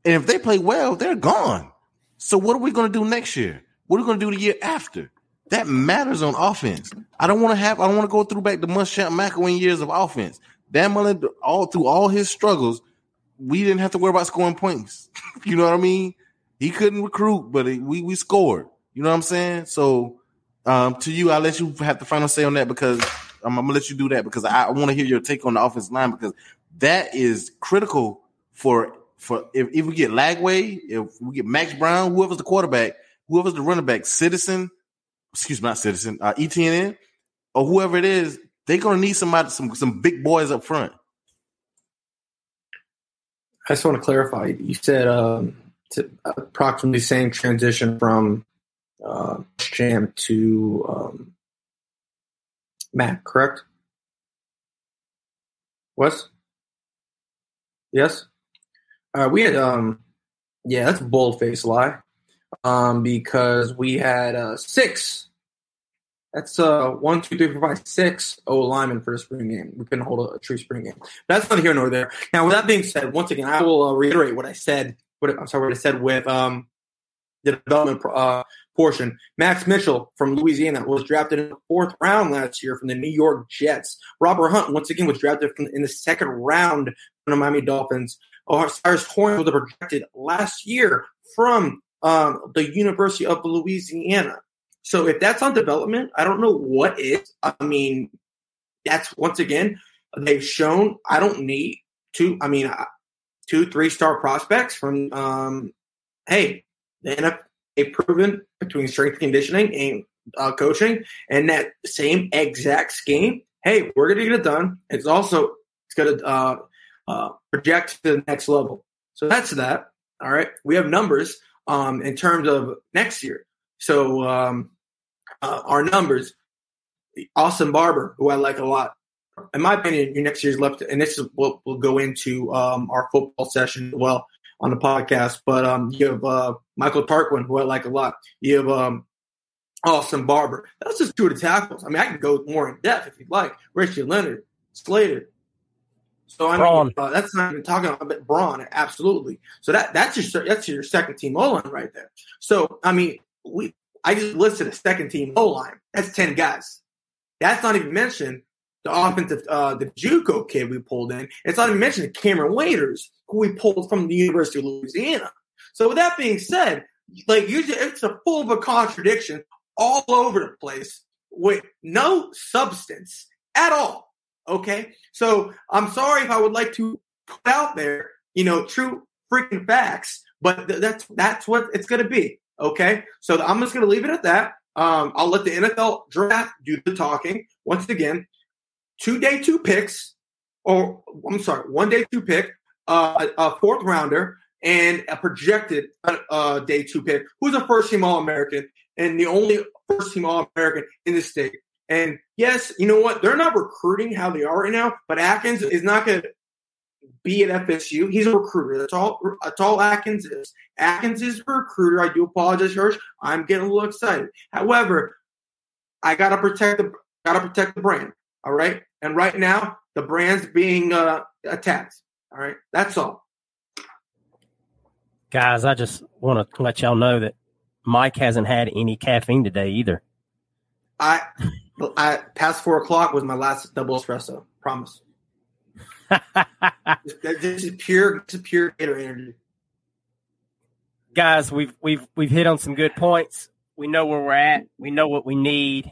And if they play well, they're gone. So what are we going to do next year? What are we going to do the year after? That matters on offense. I don't want to have. I don't want to go through back the Muschamp McElwain years of offense. Dan Mullen, all through all his struggles, we didn't have to worry about scoring points. you know what I mean? He couldn't recruit, but it, we we scored. You know what I'm saying? So, um, to you, I'll let you have the final say on that because I'm, I'm gonna let you do that because I, I want to hear your take on the offensive line because that is critical for for if, if we get Lagway, if we get Max Brown, whoever's the quarterback, whoever's the running back, Citizen, excuse me, not Citizen, uh, ETN, or whoever it is, they're gonna need somebody, some some big boys up front. I just want to clarify. You said um, approximately the same transition from uh, Jam to um, Matt, correct? Wes? Yes. Uh, we had um, yeah, that's a bold face lie um, because we had uh, six. That's uh, one, two, three, four, five, six O linemen for the spring game. We couldn't hold a, a true spring game. But that's neither here nor there. Now, with that being said, once again, I will uh, reiterate what I said. What I'm sorry, what I said with um, the development uh, portion. Max Mitchell from Louisiana was drafted in the fourth round last year from the New York Jets. Robert Hunt, once again, was drafted from, in the second round from the Miami Dolphins. Cyrus Horn was projected last year from um, the University of Louisiana. So if that's on development, I don't know what is. I mean, that's once again they've shown I don't need two. I mean, two three star prospects from. Um, hey, the NFL proven between strength conditioning and uh, coaching, and that same exact scheme. Hey, we're gonna get it done. It's also it's gonna uh, uh, project to the next level. So that's that. All right, we have numbers um, in terms of next year. So um, uh, our numbers, Austin Barber, who I like a lot. In my opinion, your next year's left, and this is what we'll go into um, our football session as well. on the podcast. But um, you have uh, Michael Tarquin, who I like a lot. You have um, Austin Barber. That's just two of the tackles. I mean, I can go more in depth if you'd like. Richie Leonard, Slater. So I mean, uh, that's not even talking about Braun, absolutely. So that that's your that's your second team O line right there. So I mean, we I just listed a second team O line. That's ten guys. That's not even mentioned the offensive uh, the JUCO kid we pulled in. It's not even mentioned Kamryn Waites, who we pulled from the University of Louisiana. So with that being said, like usually it's a full of a contradiction all over the place with no substance at all. Okay. So I'm sorry if I would like to put out there, you know, true freaking facts, but th- that's, that's what it's going to be. Okay. So I'm just going to leave it at that. Um, I'll let the NFL draft do the talking. Once again, two day two picks, or I'm sorry, one day two pick, uh, a fourth rounder, and a projected uh, day two pick, who's a first team All American and the only first team All American in the state. And yes, you know what? They're not recruiting how they are right now, but Atkins is not going to be at FSU. He's a recruiter. That's all. That's all Atkins is. Atkins is a recruiter. I do apologize, Hirsch. I'm getting a little excited. However, I gotta protect the gotta protect the brand. All right. And right now, the brand's being uh, attacked. All right. That's all. Guys, I just want to let y'all know that Mike hasn't had any caffeine today either. I, I past four o'clock was my last double espresso. Promise. this is pure, is pure Gator energy. Guys, we've we've we've hit on some good points. We know where we're at. We know what we need.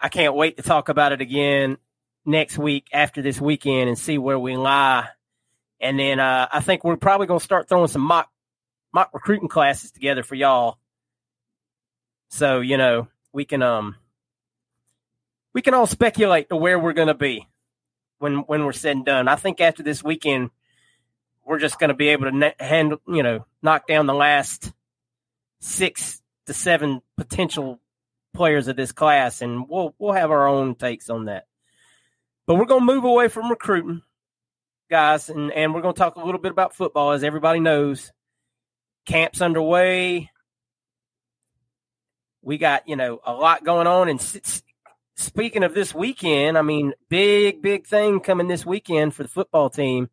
I can't wait to talk about it again next week after this weekend and see where we lie. And then uh, I think we're probably going to start throwing some mock mock recruiting classes together for y'all. So you know we can um we can all speculate to where we're going to be when when we're said and done. I think after this weekend, we're just going to be able to handle you know knock down the last six to seven potential players of this class, and we'll we'll have our own takes on that. But we're going to move away from recruiting, guys, and and we're going to talk a little bit about football, as everybody knows. Camp's underway. We got you know a lot going on, and speaking of this weekend, I mean, big big thing coming this weekend for the football team.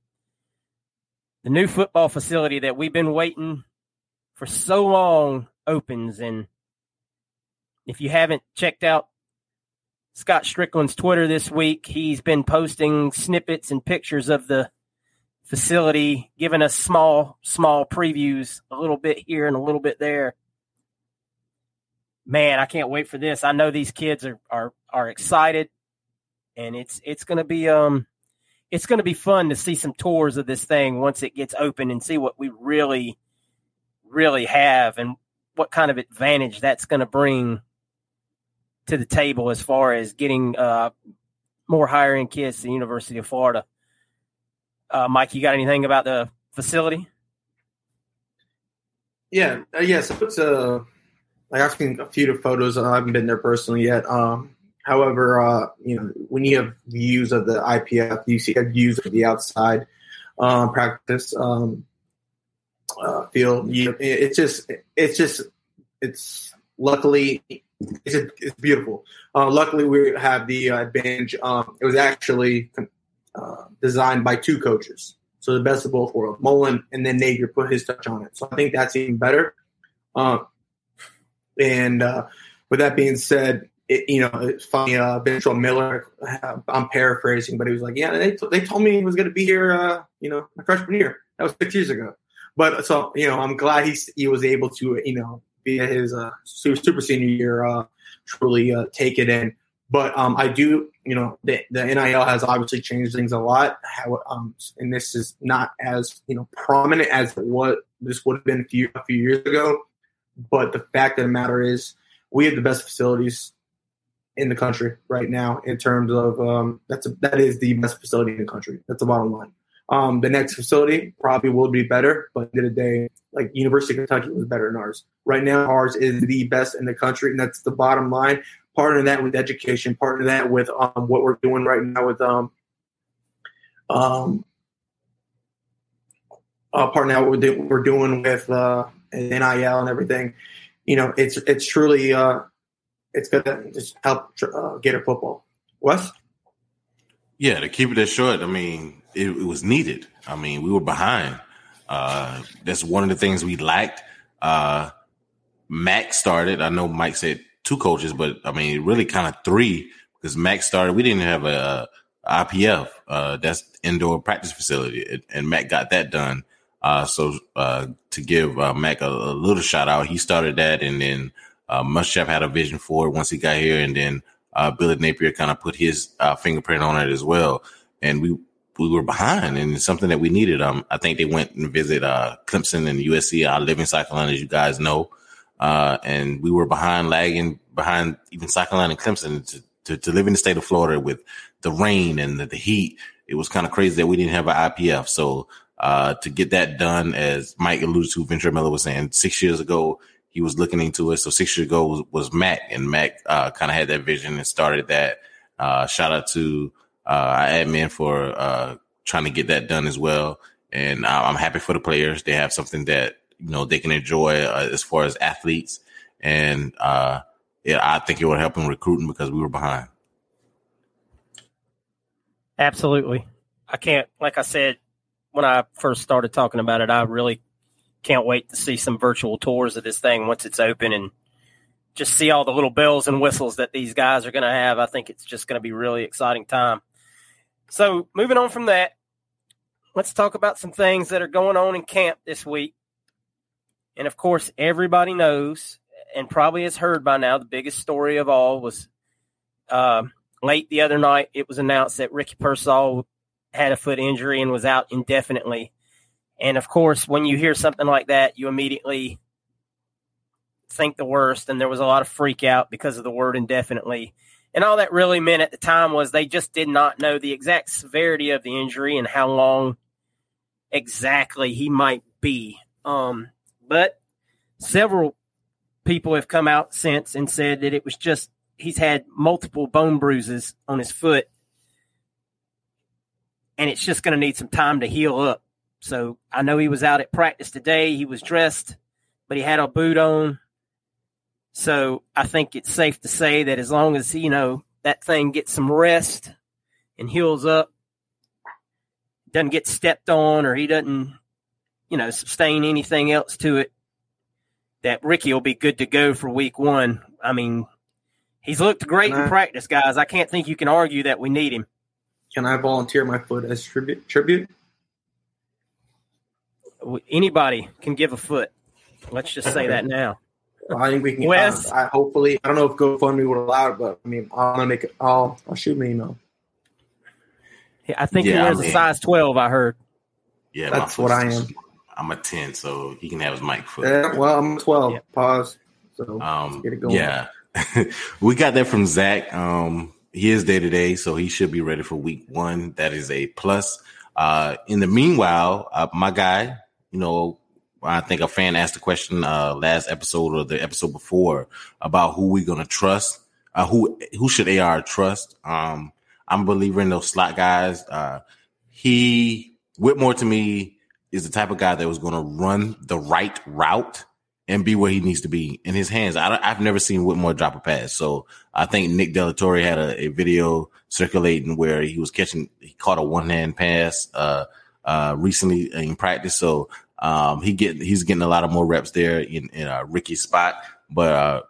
The new football facility that we've been waiting for so long opens and if you haven't checked out Scott Stricklin's Twitter this week, he's been posting snippets and pictures of the facility, giving us small, small previews, a little bit here and a little bit there. Man, I can't wait for this. I know these kids are are are excited, and it's it's gonna be um it's gonna be fun to see some tours of this thing once it gets open and see what we really really have and what kind of advantage that's gonna bring to the table as far as getting uh, more higher end kids to the University of Florida. Uh, Mike, you got anything about the facility? Yeah, uh, yeah. So it's uh, like I've seen a few of photos. I haven't been there personally yet. Um, however, uh, you know, when you have views of the IPF, you see views of the outside um, practice um, uh, field. You, it's just, it's just, it's luckily it's, it's beautiful. Uh, luckily, we have the uh, advantage. Um, it was actually uh, designed by two coaches, so the best of both worlds. Mullen and then Napier put his touch on it, so I think that's even better. Uh, and uh, with that being said, it, you know, it's funny. Uh, Ventrell Miller, I'm paraphrasing, but he was like, "Yeah, they, t- they told me he was going to be here, uh, you know, my freshman year. That was six years ago." But so you know, I'm glad he he was able to you know via his uh, super senior year uh, truly uh, take it in. But um, I do, you know, the, the NIL has obviously changed things a lot. How, um, and this is not as you know prominent as what this would have been a few, a few years ago. But the fact of the matter is, we have the best facilities in the country right now in terms of um, that's a, that is the best facility in the country. That's the bottom line. Um, the next facility probably will be better, but at the end of the day, like University of Kentucky was better than ours. Right now, ours is the best in the country, and that's the bottom line. Part of that with education, part of that with um, what we're doing right now with um, um, uh, part now what we're, we're doing with uh, NIL and everything, you know, it's it's truly uh, it's gonna just help uh, Gator football. Wes? Yeah, to keep it as short, I mean, it, it was needed. I mean, we were behind. Uh, that's one of the things we lacked. Uh, Mac started. I know Mike said two coaches, but I mean, really kind of three because Mac started. We didn't have a, a IPF. Uh, that's indoor practice facility, and Mac got that done. Uh, so uh, to give uh, Mac a, a, little shout out, he started that, and then uh, Muschamp had a vision for it once he got here, and then uh, Billy Napier kind of put his uh, fingerprint on it as well. And we we were behind, and it's something that we needed. Um, I think they went and visit uh, Clemson and USC. I live in South Carolina, as you guys know, uh, and we were behind, lagging behind even South Carolina and Clemson to, to, to live in the state of Florida with the rain and the, the heat. It was kind of crazy that we didn't have an IPF. So uh, to get that done, as Mike alluded to, Ventrell Miller was saying six years ago, he was looking into it. So six years ago was, was Mac, and Mac uh, kind of had that vision and started that. Uh, shout out to uh, admin for uh, trying to get that done as well. And I'm happy for the players. They have something that you know they can enjoy uh, as far as athletes, and uh, yeah, I think it would help in recruiting because we were behind. Absolutely, I can't. Like I said when I first started talking about it, I really can't wait to see some virtual tours of this thing once it's open and just see all the little bells and whistles that these guys are going to have. I think it's just going to be really exciting time. So, moving on from that, let's talk about some things that are going on in camp this week. And of course, everybody knows and probably has heard by now the biggest story of all was uh, late the other night. It was announced that Ricky Pearsall had a foot injury and was out indefinitely and of course, when you hear something like that, you immediately think the worst. And there was a lot of freak out because of the word indefinitely. And all that really meant at the time was they just did not know the exact severity of the injury and how long exactly he might be. Um, but several people have come out since and said that it was just he's had multiple bone bruises on his foot and it's just going to need some time to heal up. So I know he was out at practice today. He was dressed, but he had a boot on. So I think it's safe to say that as long as, you know, that thing gets some rest and heals up, doesn't get stepped on or he doesn't, you know, sustain anything else to it, that Ricky will be good to go for week one. I mean, he's looked great in practice, guys. I can't think you can argue that we need him. Can I volunteer my foot as tribute? Tribute? anybody can give a foot. Let's just say that now. Well, I think we can. Wes, uh, I, hopefully, I don't know if GoFundMe would allow it, but I mean, I'm gonna make it. I'll I'll shoot me email. Yeah, I think yeah, he wears I mean, a size twelve. I heard. Yeah, that's what I am. I'm a ten, so he can have his mic foot. Yeah, well, I'm twelve. Yeah. Pause. So um, get it going. Yeah, we got that from Zach. Um, he is day to day, so he should be ready for week one. That is a plus. Uh, in the meanwhile, uh, my guy you know, I think a fan asked the question uh, last episode or the episode before about who we gonna trust. Uh, who who should AR trust? Um, I'm a believer in those slot guys. Uh, he Whittemore to me is the type of guy that was to run the right route and be where he needs to be in his hands. I, have never seen Whittemore drop a pass, so I think Nick de la Torre had a, a video circulating where he was catching, he caught a one hand pass. Uh, uh, recently in practice. So um, he get he's getting a lot of more reps there in, in uh, Ricky's spot, but uh,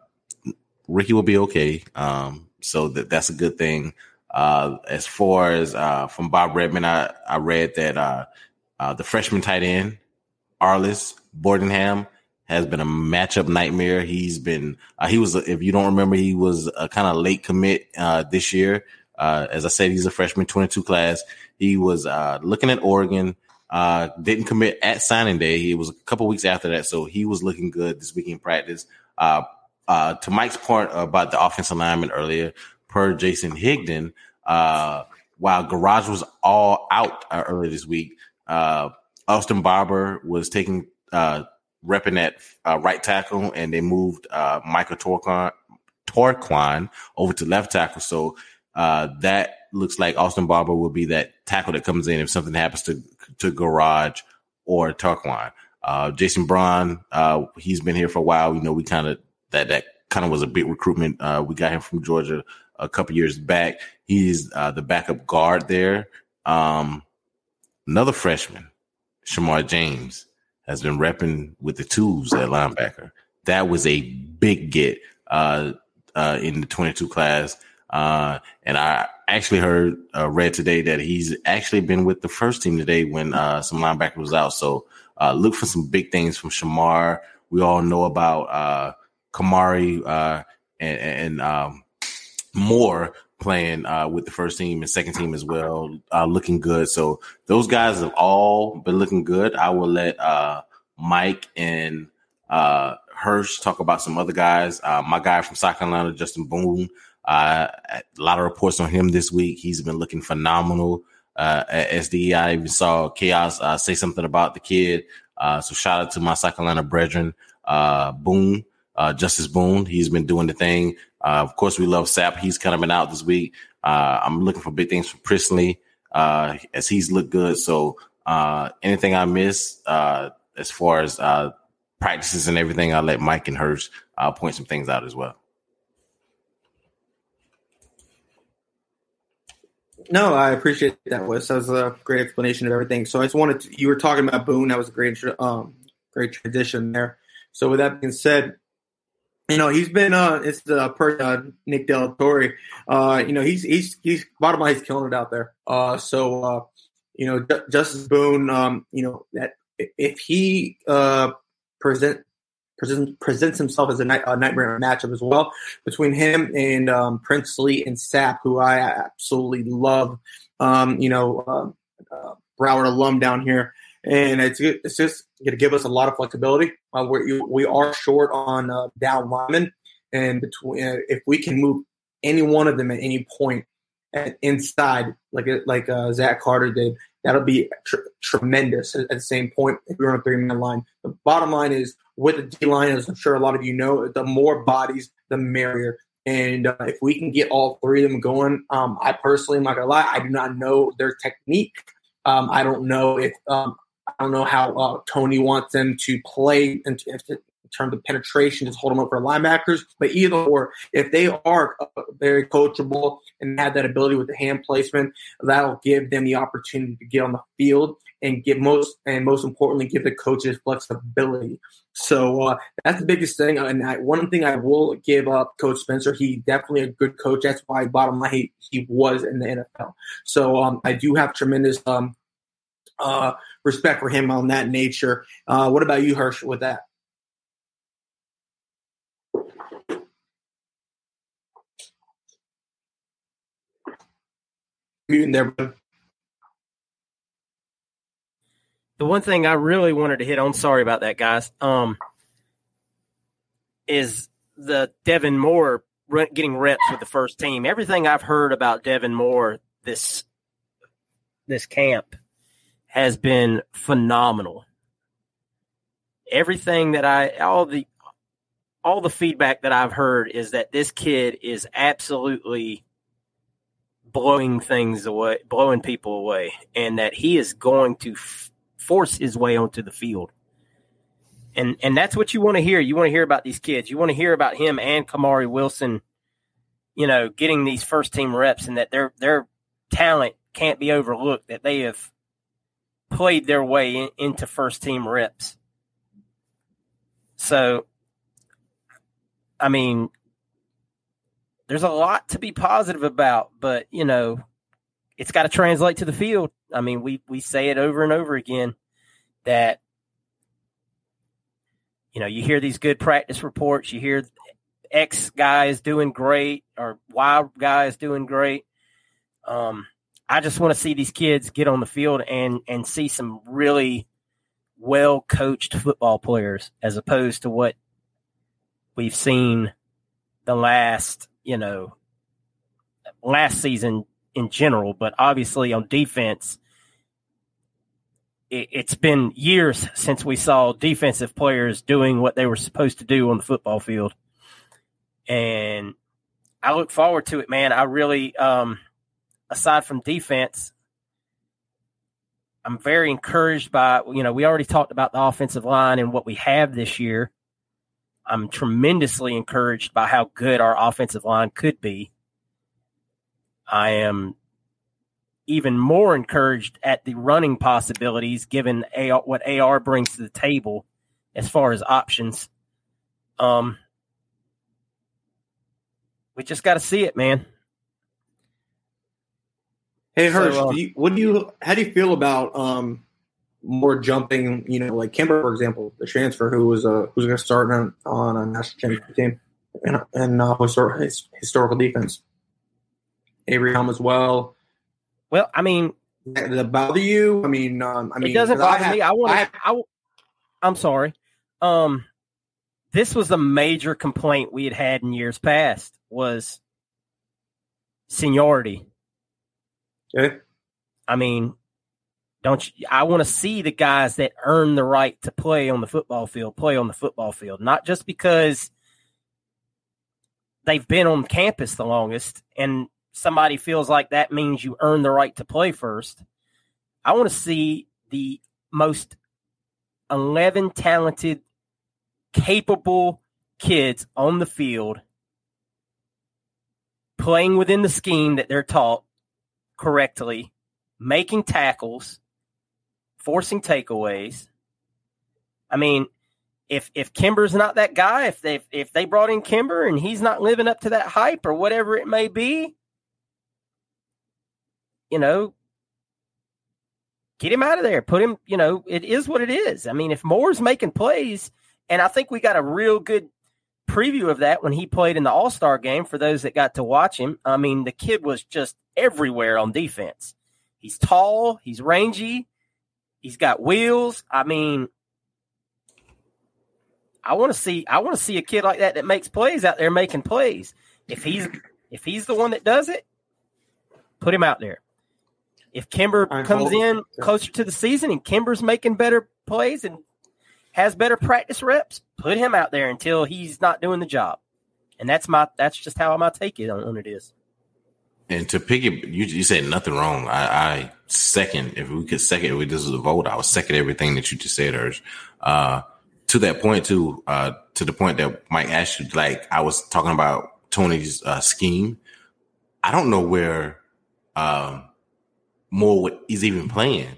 Ricky will be okay. Um, so that that's a good thing. Uh, as far as uh, from Bob Redman, I, I read that uh, uh, the freshman tight end Arlis Boardingham has been a matchup nightmare. He's been uh, he was if you don't remember he was a kind of late commit uh, this year. Uh, as I said, he's a freshman 22 class. He was uh, looking at Oregon. Uh, didn't commit at signing day. It was a couple weeks after that, so he was looking good this week in practice. Uh, uh, to Mike's point about the offensive lineman earlier, per Jason Higdon, uh, while Gouraige was all out earlier this week, uh, Austin Barber was taking uh, repping at uh, right tackle, and they moved uh, Michael Tarquin, Tarquin over to left tackle. So uh, that looks like Austin Barber will be that tackle that comes in if something happens to to Gouraige or Tarquin. Uh, Jason Braun, uh, he's been here for a while. You know, we kind of that that kind of was a big recruitment. Uh, we got him from Georgia a couple years back. He's the backup guard there. Um, another freshman, Shamar James, has been repping with the twos at linebacker. That was a big get uh, uh, in the 22 class. Uh, and I actually heard, uh, read today that he's actually been with the first team today when uh, some linebacker was out. So uh, look for some big things from Shamar. We all know about uh, Kamari uh, and, and um, more playing uh, with the first team and second team as well, uh, looking good. So those guys have all been looking good. I will let uh, Mike and uh, Hirsch talk about some other guys. Uh, my guy from South Carolina, Justin Boone. Uh, a lot of reports on him this week. He's been looking phenomenal at SDE. I even saw Chaos say something about the kid. So shout out to my South Carolina brethren, Boone, uh, Justus Boone. He's been doing the thing. Uh, of course, we love Sap. He's kind of been out this week. Uh, I'm looking for big things from Priestley uh, as he's looked good. So uh, anything I miss uh, as far as uh, practices and everything, I'll let Mike and Hirsch uh, point some things out as well. No, I appreciate that, Wes. That was a great explanation of everything. So I just wanted to, you were talking about Boone. That was a great, um, great transition there. So with that being said, you know he's been uh it's the uh, Nick de la Torre. Uh, you know he's he's he's bottom line he's killing it out there. Uh, so uh, you know J- Justus Boone. Um, you know that if he uh present present, presents himself as a, night, a nightmare matchup as well between him and um, Lee and Sap, who I absolutely love. Um, you know, uh, uh, Broward alum down here, and it's it's just going to give us a lot of flexibility. Uh, we we are short on uh, down linemen, and between uh, if we can move any one of them at any point at, inside, like like uh, Zach Carter did, that'll be tr- tremendous. At, at, the same point, if we're on a three man line, the bottom line is with the D line, as I'm sure a lot of you know, the more bodies, the merrier. And uh, if we can get all three of them going, um, I personally, am not gonna lie, I do not know their technique. Um, I don't know if um, don't know how uh, Toney wants them to play in, in, terms of penetration, just hold them up for linebackers. But either or, if they are uh, very coachable and have that ability with the hand placement, that'll give them the opportunity to get on the field and give most and most importantly, give the coaches flexibility. So uh, that's the biggest thing. And I, one thing I will give up Coach Spencer, he definitely a good coach. That's why bottom line he, he was in the NFL. So um, I do have tremendous um, uh, respect for him on that nature. Uh, what about you, Hirsch, with that? Muting there, The one thing I really wanted to hit on, sorry about that, guys, um, is the Devin Moore getting reps with the first team. Everything I've heard about Devin Moore this this camp has been phenomenal. Everything that I all the all the feedback that I've heard is that this kid is absolutely blowing things away, blowing people away, and that he is going to f- force his way onto the field. And and that's what you want to hear. You want to hear about these kids. You want to hear about him and Kamari Wilson, you know, getting these first team reps and that their their talent can't be overlooked. That they have played their way in, into first team reps. So, I mean, there's a lot to be positive about, but you know, it's got to translate to the field. I mean, we we say it over and over again that you know you hear these good practice reports, you hear X guy is doing great or Y guy is doing great. Um, I just want to see these kids get on the field and and see some really well coached football players as opposed to what we've seen the last, you know, last season in general, but obviously on defense, it, it's been years since we saw defensive players doing what they were supposed to do on the football field. And I look forward to it, man. I really, um, aside from defense, I'm very encouraged by you know we already talked about the offensive line and what we have this year. I'm tremendously encouraged by how good our offensive line could be. I am even more encouraged at the running possibilities given AR, what AR brings to the table as far as options. Um, we just got to see it, man. Hey Hirsch, So, uh, do you, what do you? How do you feel about um, more jumping? You know, like Kimber, for example, the transfer who was uh, who's going to start on, on a national championship team and and uh, histor- his, historical defense. Avery Helm as well. Well, I mean, Did that bother you? I mean, um, I mean, it doesn't 'cause I bother have- me. I want I I, I'm sorry. Um, this was a major complaint we had had in years past was seniority. I mean, don't you, I want to see the guys that earn the right to play on the football field play on the football field, not just because they've been on campus the longest and somebody feels like that means you earn the right to play first. I want to see the most 11 talented, capable kids on the field playing within the scheme that they're taught correctly, making tackles, forcing takeaways. I mean, if if Kimber's not that guy, if they if they brought in Kimber and he's not living up to that hype or whatever it may be, you know, get him out of there. Put him, you know, it is what it is. I mean, if Moore's making plays, and I think we got a real good preview of that when he played in the All Star game for those that got to watch him. I mean, the kid was just everywhere on defense. He's tall, he's rangy, he's got wheels. I mean, I want to see I want to see a kid like that that makes plays out there making plays. If he's if he's the one that does it, put him out there. If Kimber comes in closer to the season and Kimber's making better plays and has better practice reps, put him out there until he's not doing the job. And that's my that's just how my take it on, on it is. And to pick it, you, you said nothing wrong. I, I second, if we could second, if this was a vote, I would second everything that you just said, Hirsch. Uh, to that point too, uh, to the point that Mike asked you, like I was talking about Toney's, uh, scheme. I don't know where, um, Moore is even playing.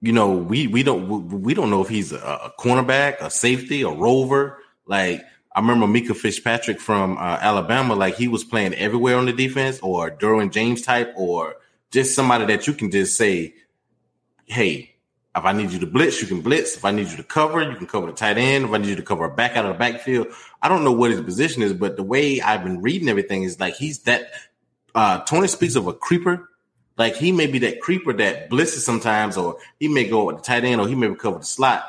You know, we, we don't, we, don't know if he's a, a cornerback, a safety, a rover. Like, I remember Minkah Fitzpatrick from uh, Alabama, like he was playing everywhere on the defense, or Derwin James type, or just somebody that you can just say, "Hey, if I need you to blitz, you can blitz. If I need you to cover, you can cover the tight end. If I need you to cover a back out of the backfield, I don't know what his position is, but the way I've been reading everything is like he's that. Uh, Toney speaks of a creeper. Like he may be that creeper that blitzes sometimes, or he may go with the tight end, or he may recover the slot.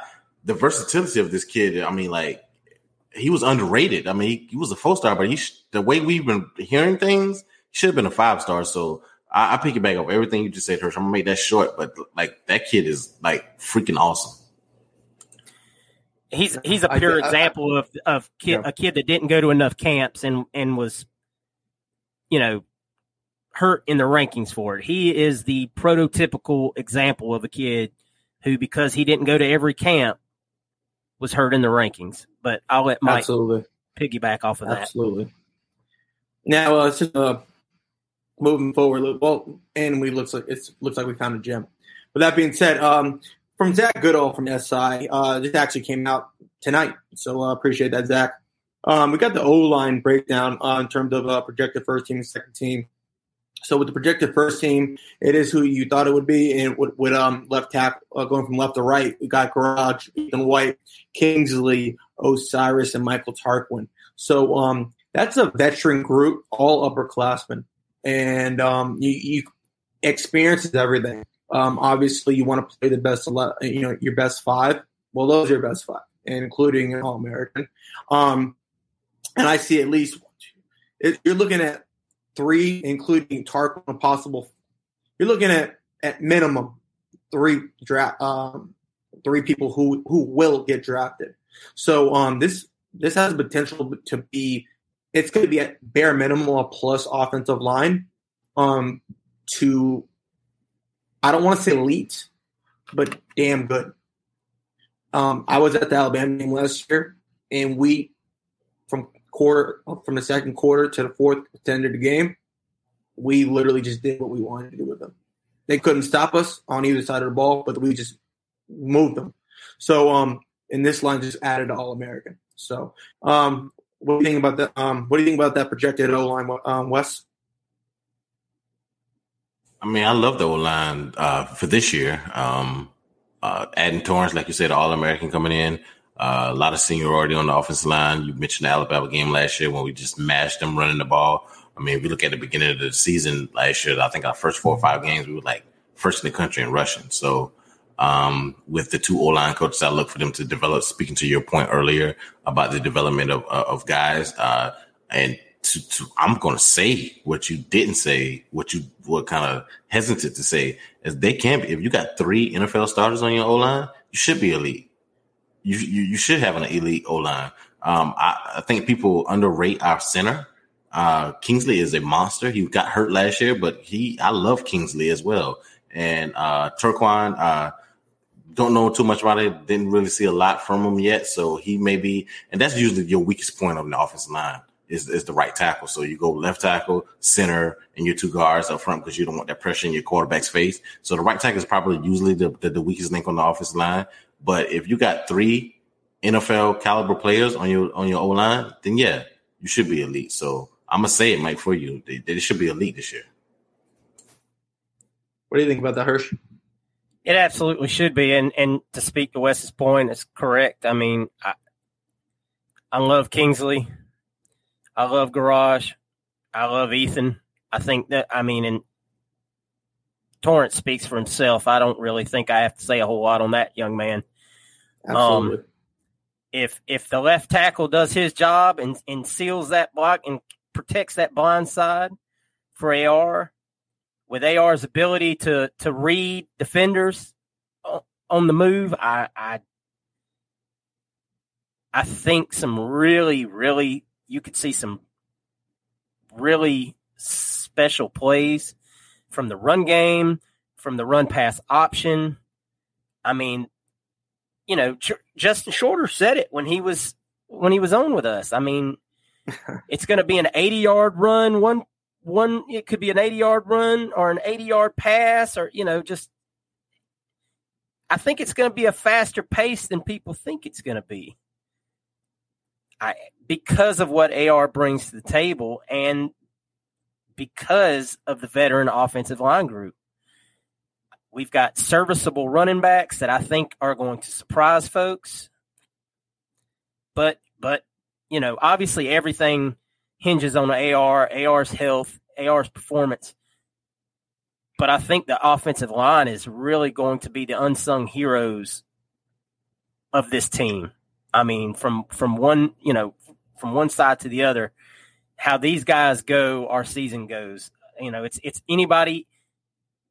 The versatility of this kid, I mean, like he was underrated. I mean, he, he was a four star, but he sh- the way we've been hearing things, he should have been a five star. So I, I pick it back up everything you just said, Hirsch. I'm gonna make that short, but like that kid is like freaking awesome. He's he's a I- pure I- example of of kid, Yeah. a kid that didn't go to enough camps and and was, you know, hurt in the rankings for it. He is the prototypical example of a kid who, because he didn't go to every camp, was hurt in the rankings. But I'll let Mike Absolutely. piggyback off of that. Absolutely. Now uh, it's just uh, moving forward. Well, and we looks like it looks like we found a gem. With that being said, um, from Zach Goodall from SI, uh, this actually came out tonight, so uh, appreciate that, Zach. Um, we got the O line breakdown uh, in terms of uh, projected first team, and second team. So with the projected first team, it is who you thought it would be, and with, with um, left tackle uh, going from left to right, we got Gouraige, Ethan White, Kingsley, O'Cyrus, and Michael Tarquin. So um, that's a veteran group, all upperclassmen, and um, you, you experience is everything. Um, obviously, you want to play the best, you know, your best five. Well, those are your best five, including an All American. Um, and I see at least it, you're looking at three, including Tarquin, a possible. You're looking at at minimum three draft, um, three people who who will get drafted. So um, this this has potential to be. It's going to be at bare minimum a plus offensive line. Um, to I don't want to say elite, but damn good. Um, I was at the Alabama game last year, and we from quarter from the second quarter to the fourth to end of the game, we literally just did what we wanted to do with them. They couldn't stop us on either side of the ball, but we just moved them. So um, and this line just added All American. So um, what do you think about that? Um, what do you think about that projected O line, um, Wes? I mean, I love the O line uh, for this year. Um, uh, adding Torrence, like you said, All American coming in. Uh, a lot of seniority on the offensive line. You mentioned the Alabama game last year when we just mashed them running the ball. I mean, if we look at the beginning of the season last year, I think our first four or five games, we were like first in the country in rushing. So um, with the two O line coaches, I look for them to develop. Speaking to your point earlier about the development of, of guys, uh, and to, to I'm going to say what you didn't say, what you were kind of hesitant to say is they can be. If you got three NFL starters on your O line, you should be elite. You, you, you should have an elite O line. Um, I, I, think people underrate our center. Uh, Kingsley is a monster. He got hurt last year, but he I love Kingsley as well. And uh, Tarquin, uh, don't know too much about it. Didn't really see a lot from him yet, so he may be. And that's usually your weakest point on the offensive line is, is the right tackle. So you go left tackle, center, and your two guards up front because you don't want that pressure in your quarterback's face. So the right tackle is probably usually the, the, the weakest link on the offensive line. But if you got three NFL caliber players on your on your O line, then yeah, you should be elite. So I'm gonna say it, Mike, for you. They, they should be elite this year. What do you think about that, Hirsch? It absolutely should be, and and to speak to Wes's point, it's correct. I mean, I, I love Kingsley. I love Gouraige. I love Ethan. I think that I mean, and Torrence speaks for himself. I don't really think I have to say a whole lot on that young man. Absolutely. Um, if if the left tackle does his job and, and seals that block and protects that blind side for AR, with AR's ability to to read defenders on the move, I I I think some really really you could see some really special plays from the run game, from the run pass option. I mean, you know, Justin Shorter said it when he was when he was on with us. I mean, it's going to be an 80 yard run, one one it could be an 80 yard run or an 80 yard pass or you know just I think it's going to be a faster pace than people think it's going to be. I because of what AR brings to the table and because of the veteran offensive line group. We've got serviceable running backs that I think are going to surprise folks. But but you know, obviously everything hinges on AR, AR's health, AR's performance. But I think the offensive line is really going to be the unsung heroes of this team. I mean, from from one, you know, from one side to the other, how these guys go, our season goes. You know, it's it's anybody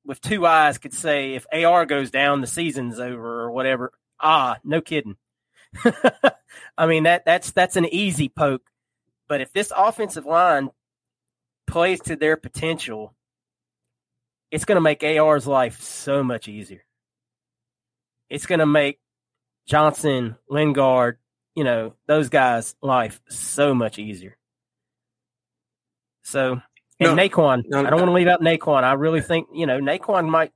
with two eyes could say if AR goes down, the season's over or whatever. Ah, no kidding. I mean that that's that's an easy poke. But if this offensive line plays to their potential, it's going to make AR's life so much easier. It's going to make Johnson, Lingard, you know, those guys' life so much easier. So, and no, Nay'Quan, no, I don't want to leave out Nay'Quan. I really think, you know, Nay'Quan might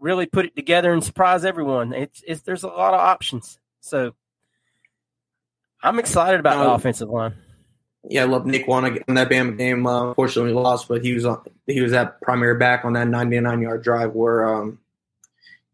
really put it together and surprise everyone. It's, it's there's a lot of options. So, I'm excited about um, the offensive line. Yeah, I love Nay'Quan in that Bama game. Uh, unfortunately, lost, but he was on, he was that primary back on that 99 yard drive where, um,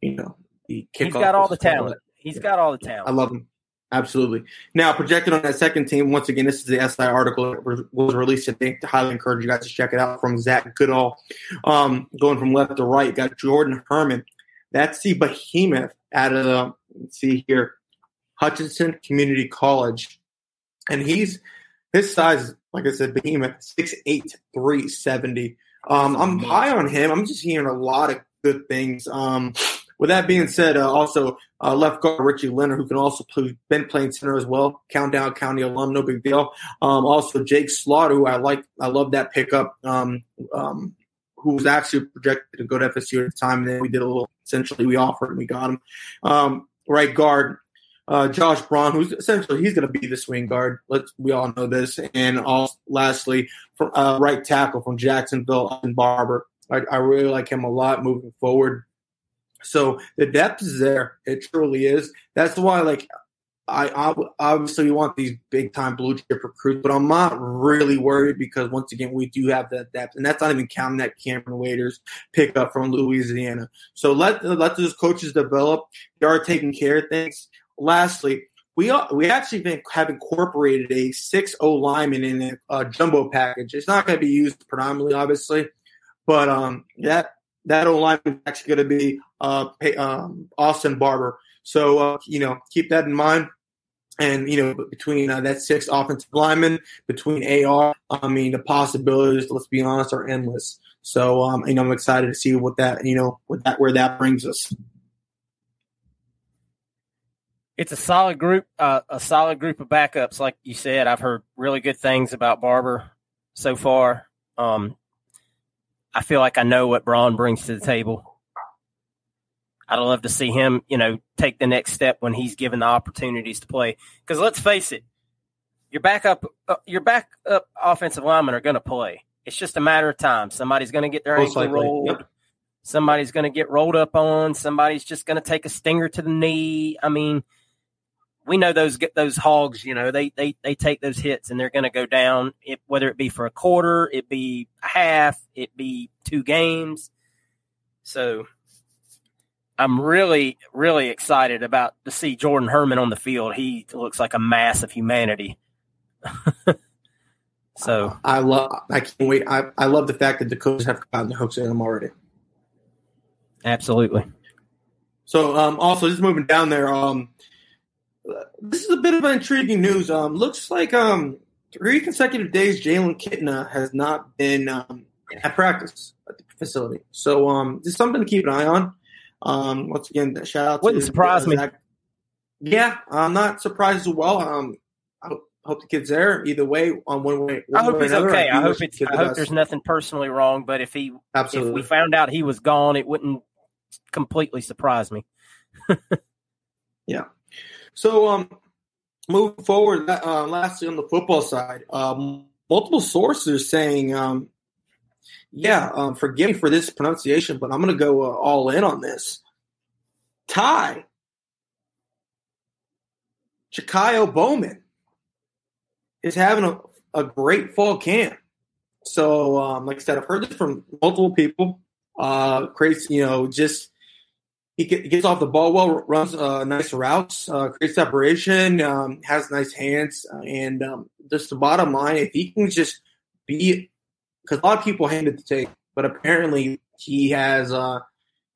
you know, he He's got all the talent. He's yeah. got all the talent. I love him. Absolutely. Now, projected on that second team, once again, this is the SI article that was released today. I highly encourage you guys to check it out from Zach Goodall. Um, going from left to right, got Jordan Herman. That's the behemoth out of the, see here, Hutchinson Community College. And he's, his size, like I said, behemoth, 6'8, 370. Um, I'm high on him. I'm just hearing a lot of good things. Um, with that being said, uh, also uh, left guard Richie Leonard, who can also play, been playing center as well. Countdown County alum, no big deal. Um, also Jake Slaughter, who I like, I love that pickup. Um, um, who was actually projected to go to FSU at the time. And then we did a little, essentially, we offered and we got him. Um, right guard, uh, Josh Braun, who's essentially he's going to be the swing guard. Let's we all know this. And also, lastly, from uh, right tackle from Jacksonville, and Barber. I, I really like him a lot moving forward. So the depth is there. It truly is. That's why, like, I, obviously want these big time blue chip recruits, but I'm not really worried because once again we do have that depth, and that's not even counting that Kamryn Waites pickup from Louisiana. So let let those coaches develop. They are taking care of things. Lastly, we are, we actually have incorporated a six O lineman in a, a jumbo package. It's not going to be used predominantly, obviously, but um, that that O lineman is actually going to be uh, um, Austin Barber. So uh, you know, keep that in mind. And you know, between uh, that six offensive lineman, between AR, I mean, the possibilities, let's be honest, are endless. So, um, you know, I'm excited to see what that, you know, what that where that brings us. It's a solid group, uh, a solid group of backups, like you said. I've heard really good things about Barber so far. Um, I feel like I know what Braun brings to the table. I'd love to see him, you know, take the next step when he's given the opportunities to play. Because let's face it, your backup, uh, your backup offensive linemen are going to play. It's just a matter of time. Somebody's going to get their Most ankle likely. rolled. Yep. Somebody's going to get rolled up on. Somebody's just going to take a stinger to the knee. I mean, we know those those hogs. You know, they they they take those hits and they're going to go down. It, whether it be for a quarter, it be a half, it be two games. So I'm really, really excited about to see Jordan Herman on the field. He looks like a mass of humanity. so I love. I can't wait. I, I love the fact that the coaches have gotten the hooks in him already. Absolutely. So um, also just moving down there. Um, this is a bit of an intriguing news. Um, looks like um, three consecutive days Jalen Kitna has not been um, at practice at the facility. So um, just something to keep an eye on. Um, once again, shout out. Wouldn't to, surprise uh, me. Yeah, I'm not surprised as well. Um, I hope the kid's there either way on one way. One I hope way he's another. okay. I hope it's. I hope there's nothing personally wrong. But if he, Absolutely. if we found out he was gone, it wouldn't completely surprise me. Yeah. So, um, moving forward, uh, lastly on the football side, um, multiple sources saying, um, yeah, um, forgive me for this pronunciation, but I'm going to go uh, all in on this. Ty, Chikayo Bowman is having a, a great fall camp. So, um, like I said, I've heard this from multiple people. Uh, creates, you know, just he gets off the ball well, runs uh, nice routes, uh, creates separation, um, has nice hands, uh, and um, just the bottom line, if he can just be, because a lot of people hated to take, but apparently he has uh,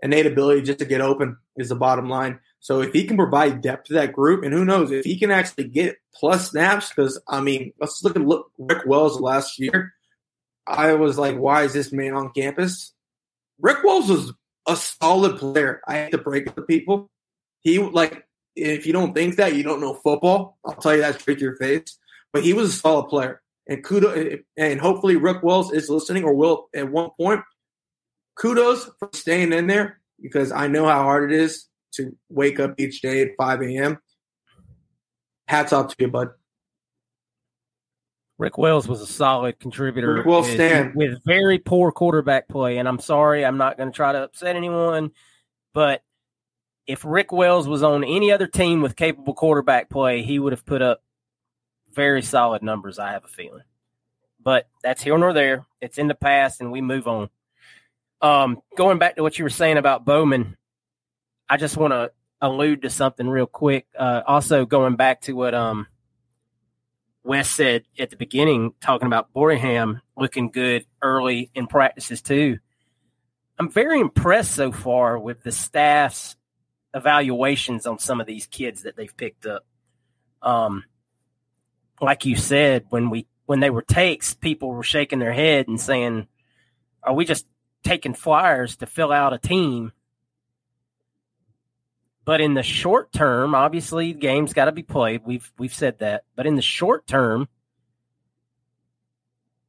innate ability just to get open is the bottom line. So if he can provide depth to that group, and who knows if he can actually get plus snaps, because I mean, let's look at look, Rick Wells last year. I was like, why is this man on campus? Rick Wells was a solid player. I hate to break to people. He like if you don't think that, you don't know football. I'll tell you that straight to your face. But he was a solid player, and kudos. Eh, eh, and hopefully, Rick Wells is listening or will at one point. Kudos for staying in there because I know how hard it is to wake up each day at 5 a.m. Hats off to you, bud. Rick Wells was a solid contributor Rick Wells with, stand. with very poor quarterback play. And I'm sorry, I'm not going to try to upset anyone, but if Rick Wells was on any other team with capable quarterback play, he would have put up very solid numbers. I have a feeling, but that's here nor there. It's in the past, and we move on. Um, going back to what you were saying about Bowman, I just want to allude to something real quick. Uh, also, going back to what um, Wes said at the beginning, talking about Boreham looking good early in practices too. I'm very impressed so far with the staff's evaluations on some of these kids that they've picked up. Um, like you said, when we when they were takes, people were shaking their head and saying, "Are we just taking flyers to fill out a team?" But in the short term, obviously, games got to be played. We've we've said that. But in the short term,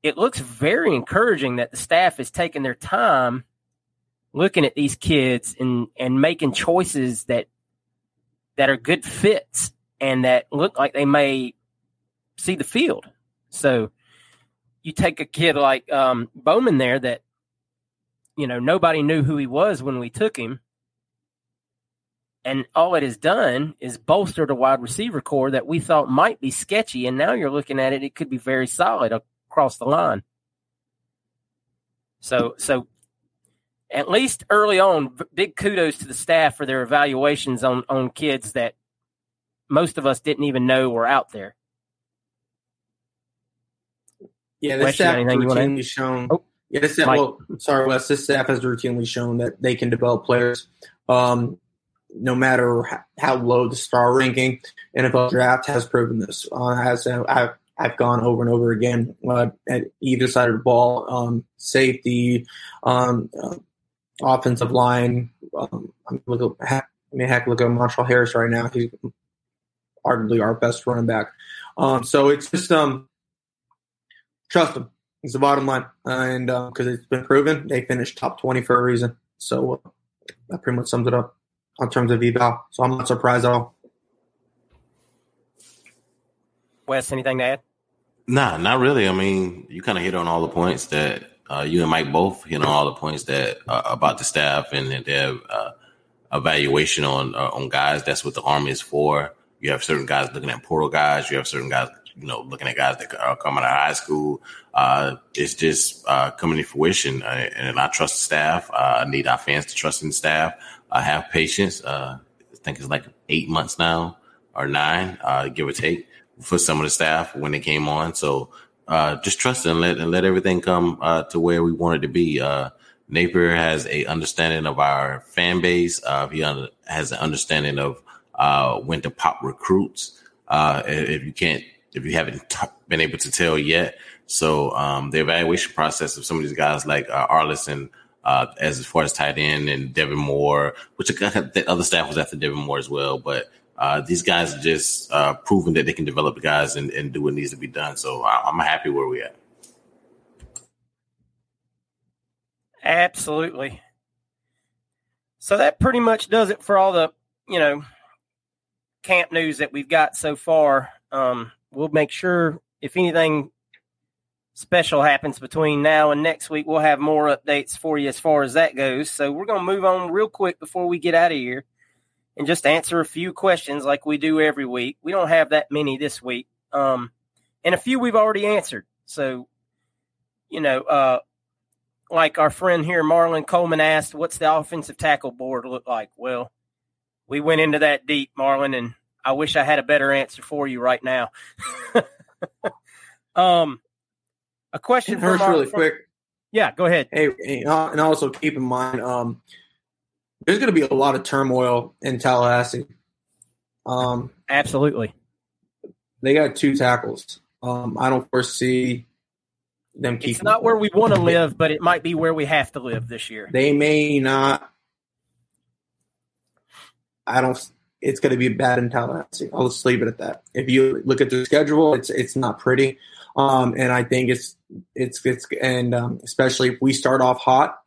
it looks very encouraging that the staff is taking their time looking at these kids and and making choices that that are good fits and that look like they may see the field. So you take a kid like um, Bowman there that you know nobody knew who he was when we took him, and all it has done is bolstered a wide receiver core that we thought might be sketchy, and now you're looking at it; it could be very solid across the line. So, so at least early on, big kudos to the staff for their evaluations on on kids that most of us didn't even know were out there. Yeah, the staff has routinely shown. Oh, yeah, this staff, well, sorry, Wes. This staff has routinely shown that they can develop players, um, no matter how low the star ranking. NFL draft has proven this. Uh, as I've, I've gone over and over again uh, at either side of the ball, um, safety, um, uh, offensive line. Um, I'm look at, I mean, heck, look at Montrell Harris right now. He's arguably our best running back. Um, so it's just um, trust them. It's the bottom line, and because uh, it's been proven, they finished top twenty for a reason. So uh, that pretty much sums it up in terms of eval. So I'm not surprised at all. Wes, anything to add? Nah, not really. I mean, you kind of hit on all the points that uh, you and Mike both hit on all the points that uh, about the staff and their uh, evaluation on uh, on guys. That's what the army is for. You have certain guys looking at portal guys. You have certain guys, you know, looking at guys that are coming out of high school. Uh, it's just uh, coming to fruition, and I trust the staff. I need our fans to trust in the staff. I have patience. I think it's like eight months now or nine, give or take, for some of the staff when they came on. So uh, just trust and let and let everything come uh, to where we want it to be. Uh, Napier has a understanding of our fan base. Uh, he under, has an understanding of uh, when to pop recruits. Uh, if you can't, if you haven't t- been able to tell yet, so um, the evaluation process of some of these guys like uh, Arlison, uh, as far as tight end and Devin Moore, which the other staff was after Devin Moore as well, but uh, these guys are just uh, proving that they can develop the guys and, and, do what needs to be done. So I, am happy where we at. Absolutely. So that pretty much does it for all the you know camp news that we've got so far. Um, we'll make sure if anything special happens between now and next week, we'll have more updates for you as far as that goes. So we're going to move on real quick before we get out of here and just answer a few questions like we do every week. We don't have that many this week. Um, and a few we've already answered. So, you know, uh, like our friend here, Marlon Coleman asked, what's the offensive tackle board look like? Well, we went into that deep, Marlon, and I wish I had a better answer for you right now. um, a question for really from, quick. Yeah, go ahead. Hey, and also keep in mind, um, there's going to be a lot of turmoil in Tallahassee. Um, Absolutely. They got two tackles. Um, I don't foresee them keeping. It's not where we want to live, but it might be where we have to live this year. They may not. I don't. It's going to be a bad in Tallahassee. I'll just leave it at that. If you look at the schedule, it's it's not pretty, um, and I think it's it's it's and um, especially if we start off hot,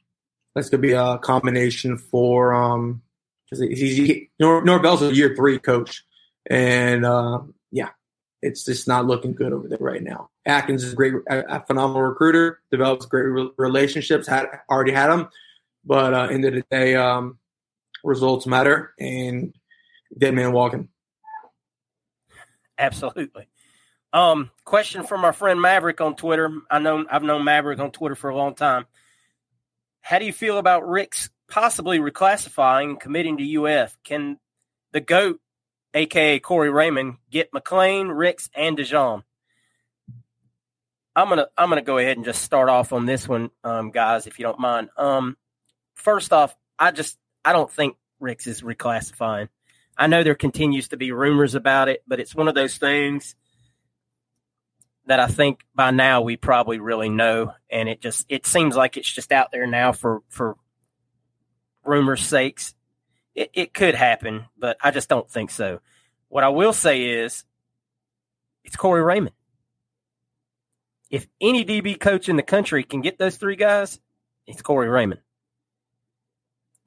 that's going to be a combination for um because he's he, Nor, Norvell's a year three coach, and uh, yeah, it's just not looking good over there right now. Atkins is a great, a, phenomenal recruiter, develops great re- relationships, had already had them, but uh, end of the day, um, results matter, and dead man walking. Absolutely. Um, question from our friend Maverick on Twitter. I know I've known Maverick on Twitter for a long time. How do you feel about Ricks possibly reclassifying and committing to UF? Can the GOAT, aka Corey Raymond, get McClain, Ricks, and Dijon? I'm gonna I'm gonna go ahead and just start off on this one, um, guys, if you don't mind. Um, first off, I just I don't think Ricks is reclassifying. I know there continues to be rumors about it, but it's one of those things that I think by now we probably really know, and it just it seems like it's just out there now for for rumors' sakes. It, it could happen, but I just don't think so. What I will say is, it's Corey Raymond. if any DB coach in the country can get those three guys, it's Corey Raymond.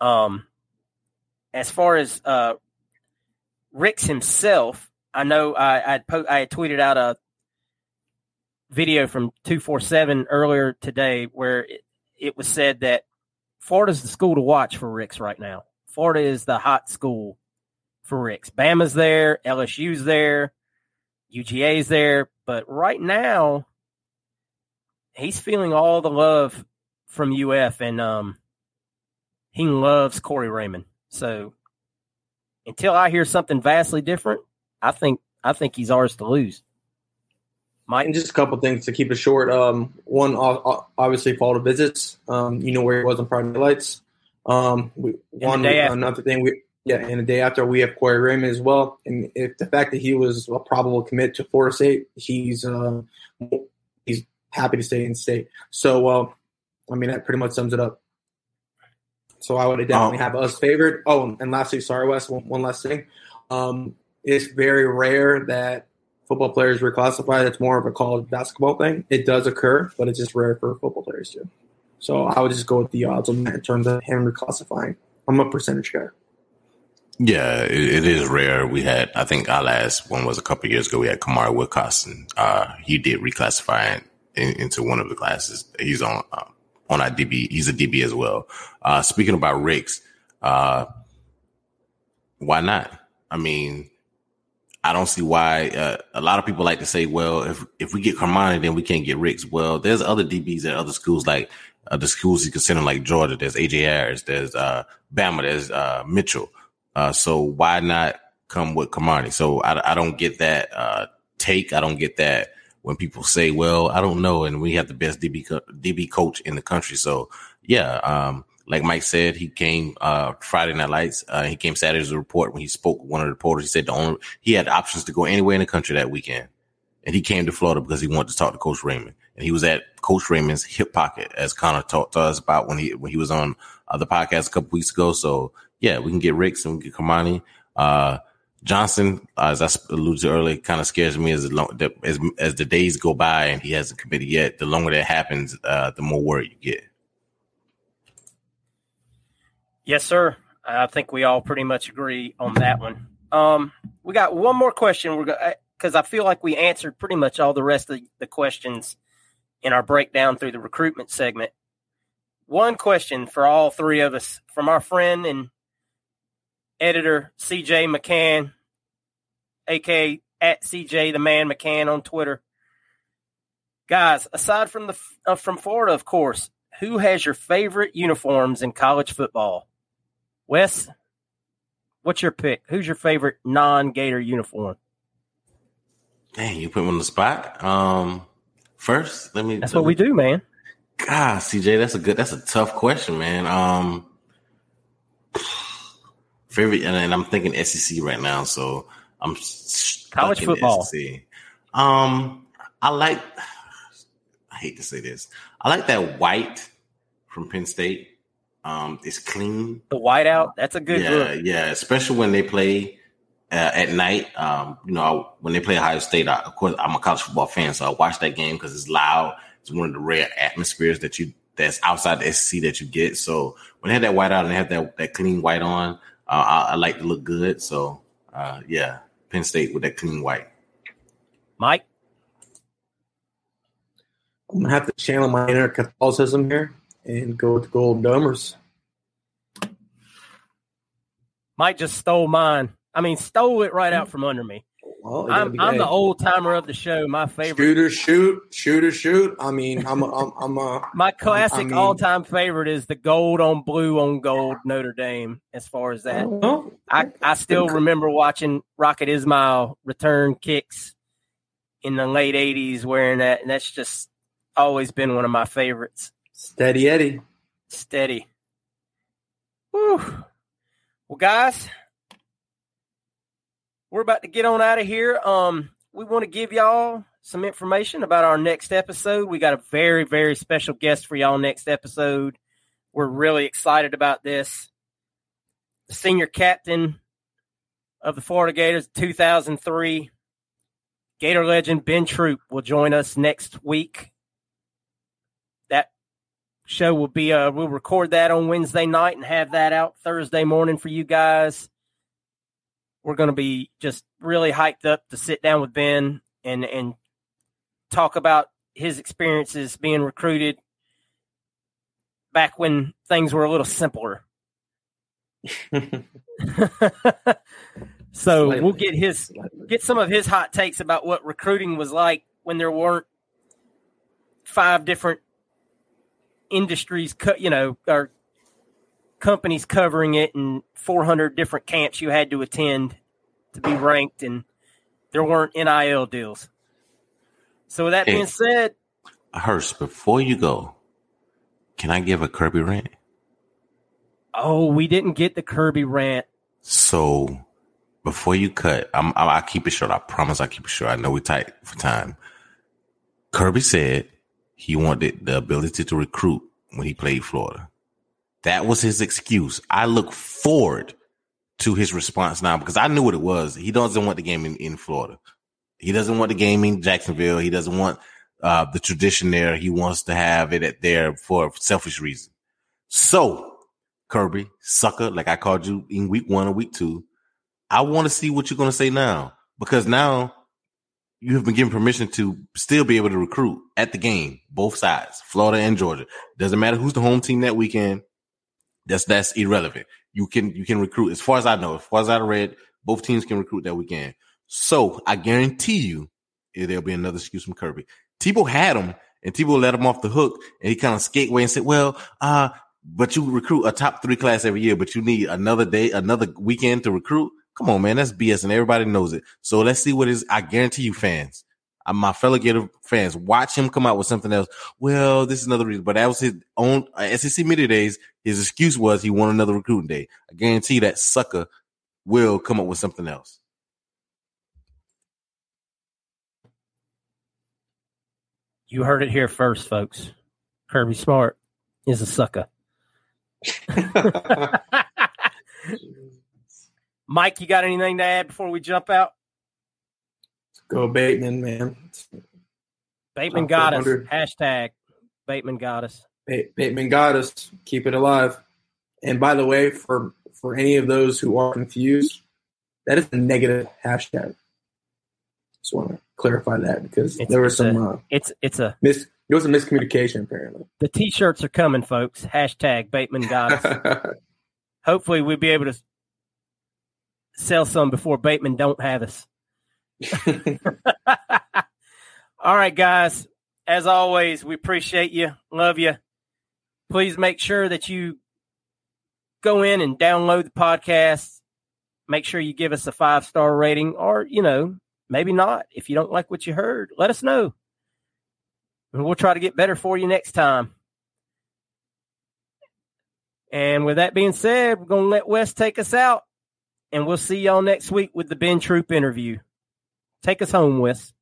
Um, as far as uh, Ricks himself, I know I I, po- I had tweeted out a video from two four seven earlier today where it, it was said that Florida's the school to watch for Ricks right now. Florida is the hot school for Ricks. Bama's there, LSU's there, UGA's there, but right now he's feeling all the love from UF, and um, he loves Corey Raymond. So until I hear something vastly different, I think I think he's ours to lose. Mike, And just a couple things to keep it short. Um, one, o- o- obviously, Florida visits. Um, you know where he was on Friday nights. Um, we, one day after. another thing. We yeah, and the day after we have Corey Raymond as well. And if the fact that he was a probable commit to Florida State, he's uh, he's happy to stay in state. So, uh, I mean, that pretty much sums it up. So I would definitely Oh. have us favored. Oh, and lastly, sorry, Wes, one, one last thing. Um, it's very rare that football players reclassify. That's more of a college basketball thing. It does occur, but it's just rare for football players too. So I would just go with the odds on that in terms of him reclassifying. I'm a percentage guy. Yeah, it, it is rare. We had, I think our last one was a couple years ago. We had Kamari Wilcoxson. Uh, he did reclassify in, into one of the classes. He's on, uh, on our DB. He's a DB as well. Uh, speaking about Ricks, uh, why not? I mean, I don't see why. Uh, a lot of people like to say, well, if if we get Cormani, then we can't get Ricks. Well, there's other DBs at other schools, like uh, the schools you consider like Georgia. There's AJ Harris. There's uh, Bama. There's uh, Mitchell. Uh, so why not come with Cormani? So I, I don't get that uh, take. I don't get that when people say, well, I don't know. And we have the best DB, co- DB coach in the country. So yeah, um, like Mike said, he came uh, Friday Night Lights. Uh, he came Saturday as a report when he spoke with one of the reporters. He said the only he had options to go anywhere in the country that weekend, and he came to Florida because he wanted to talk to Coach Raymond. And he was at Coach Raymond's hip pocket, as Connor talked to us about when he when he was on uh, the podcast a couple weeks ago. So yeah, we can get Ricks and we can get Cormani. Uh, Johnson, uh, as I alluded to earlier, kind of scares me as, long, the, as as the days go by and he hasn't committed yet. The longer that happens, uh, the more worried you get. Yes, sir. I think we all pretty much agree on that one. Um, we got one more question. We're going because I feel like we answered pretty much all the rest of the questions in our breakdown through the recruitment segment. One question for all three of us from our friend and editor CJ McCann, aka at CJ the Man McCann on Twitter. Guys, aside from the uh, from Florida, of course, who has your favorite uniforms in college football? Wes, what's your pick? Who's your favorite non-Gator uniform? Dang, you put me on the spot. Um, first, let me. That's what we do, man. God, CJ, that's a good. That's a tough question, man. Um, favorite, and, and I'm thinking SEC right now, so I'm College football. SEC. Um, I like. I hate to say this. I like that white from Penn State. Um, it's clean. The whiteout, that's a good yeah, look. yeah. Especially when they play uh, at night. Um, you know, I, when they play Ohio State, I, of course, I'm a college football fan, so I watch that game because it's loud. It's one of the rare atmospheres that you that's outside the SEC that you get. So when they have that white out and they have that that clean white on, I, I like to look good. So uh, yeah, Penn State with that clean white. Mike, I'm gonna have to channel my inner Catholicism here and go with the Golden Domers. Mike just stole mine. I mean, stole it right out from under me. Well, I'm, be- I'm hey, the old timer of the show. My favorite, shooter, shoot, shooter, shoot. I mean, I'm, a, I'm, I'm a, my classic mean- all-time favorite is the gold on blue on gold Notre Dame. As far as that, well, I, I still remember watching Rocket Ismail return kicks in the late '80s wearing that, and that's just always been one of my favorites. steady Eddie. Steady. Whew. Well, guys, we're about to get on out of here. Um, we want to give y'all some information about our next episode. We got a very, very special guest for y'all next episode. We're really excited about this. The senior captain of the Florida Gators, 2003, Gator legend Ben Troupe will join us next week. That show will be uh we'll record that on Wednesday night and have that out Thursday morning for you guys. We're going to be just really hyped up to sit down with Ben and and talk about his experiences being recruited back when things were a little simpler. so Slightly. we'll get his get some of his hot takes about what recruiting was like when there weren't five different industries, you know, or companies covering it and 400 different camps you had to attend to be ranked, and there weren't NIL deals. So with that Hey. being said, Hirsch, before you go, can I give a Kirby rant? oh, we didn't get the Kirby rant. So before you cut, I'm, I, I keep it short. I promise I keep it short. I know we're tight for time. Kirby said he wanted the ability to recruit when he played Florida. That was his excuse. I look forward to his response now because I knew what it was. He doesn't want the game in, in Florida. He doesn't want the game in Jacksonville. He doesn't want uh, the tradition there. He wants to have it at there for selfish reason. So, Kirby, sucker, like I called you in week one or week two, I want to see what you're going to say now because now you have been given permission to still be able to recruit at the game, both sides, Florida and Georgia. Doesn't matter who's the home team that weekend. That's that's irrelevant. You can you can recruit as far as I know, as far as I read, both teams can recruit that weekend. So I guarantee you there'll be another excuse from Kirby. Tebow had him and Tebow let him off the hook and he kind of skate away and said, Well, uh, but you recruit a top three class every year, but you need another day, another weekend to recruit. Come on, man, that's BS, and everybody knows it. So let's see what is. I guarantee you, fans, my fellow Gator fans, watch him come out with something else. Well, this is another reason, but that was his own uh, SEC media days. His excuse was he wanted another recruiting day. I guarantee that sucker will come up with something else. You heard it here first, folks. Kirby Smart is a sucker. Mike, you got anything to add before we jump out? Go Bateman, man. Bateman Top got us. Hashtag Bateman got us. Bateman got us. Keep it alive. And by the way, for for any of those who are confused, that is a negative hashtag. Just want to clarify that because It's- there was some a- uh, It's it's a mis there was a miscommunication apparently. the t-shirts are coming, folks. Hashtag Bateman got us. Hopefully, we'll be able to sell some before Bateman don't have us. All right, guys. As always, we appreciate you, love you. Please make sure that you go in and download the podcast. Make sure you give us a five star rating, or you know, maybe not. If you don't like what you heard, let us know, and we'll try to get better for you next time. And with that being said, we're gonna let Wes take us out, and we'll see y'all next week with the Ben Troupe interview. Take us home, Wes.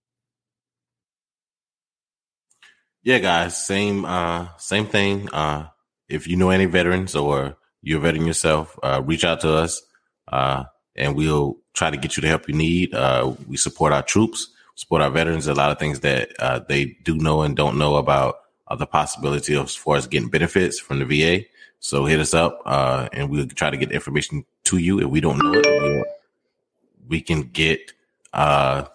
Yeah, guys, same uh same thing. Uh if you know any veterans or you're a veteran yourself, uh reach out to us uh and we'll try to get you the help you need. Uh we support our troops, support our veterans, a lot of things that uh they do know and don't know about uh, the possibility of as far as getting benefits from the VA. So hit us up uh and we'll try to get information to you if we don't know it. We, we can get uh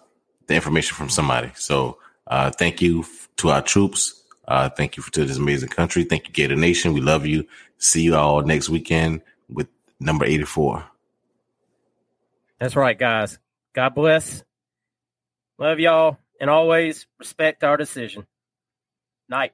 the information from somebody. So uh, thank you to our troops. Uh, thank you for, to this amazing country. Thank you, Gator Nation. We love you. See you all next weekend with number 84. That's right, guys. God bless. Love y'all. And always respect our decision. Night.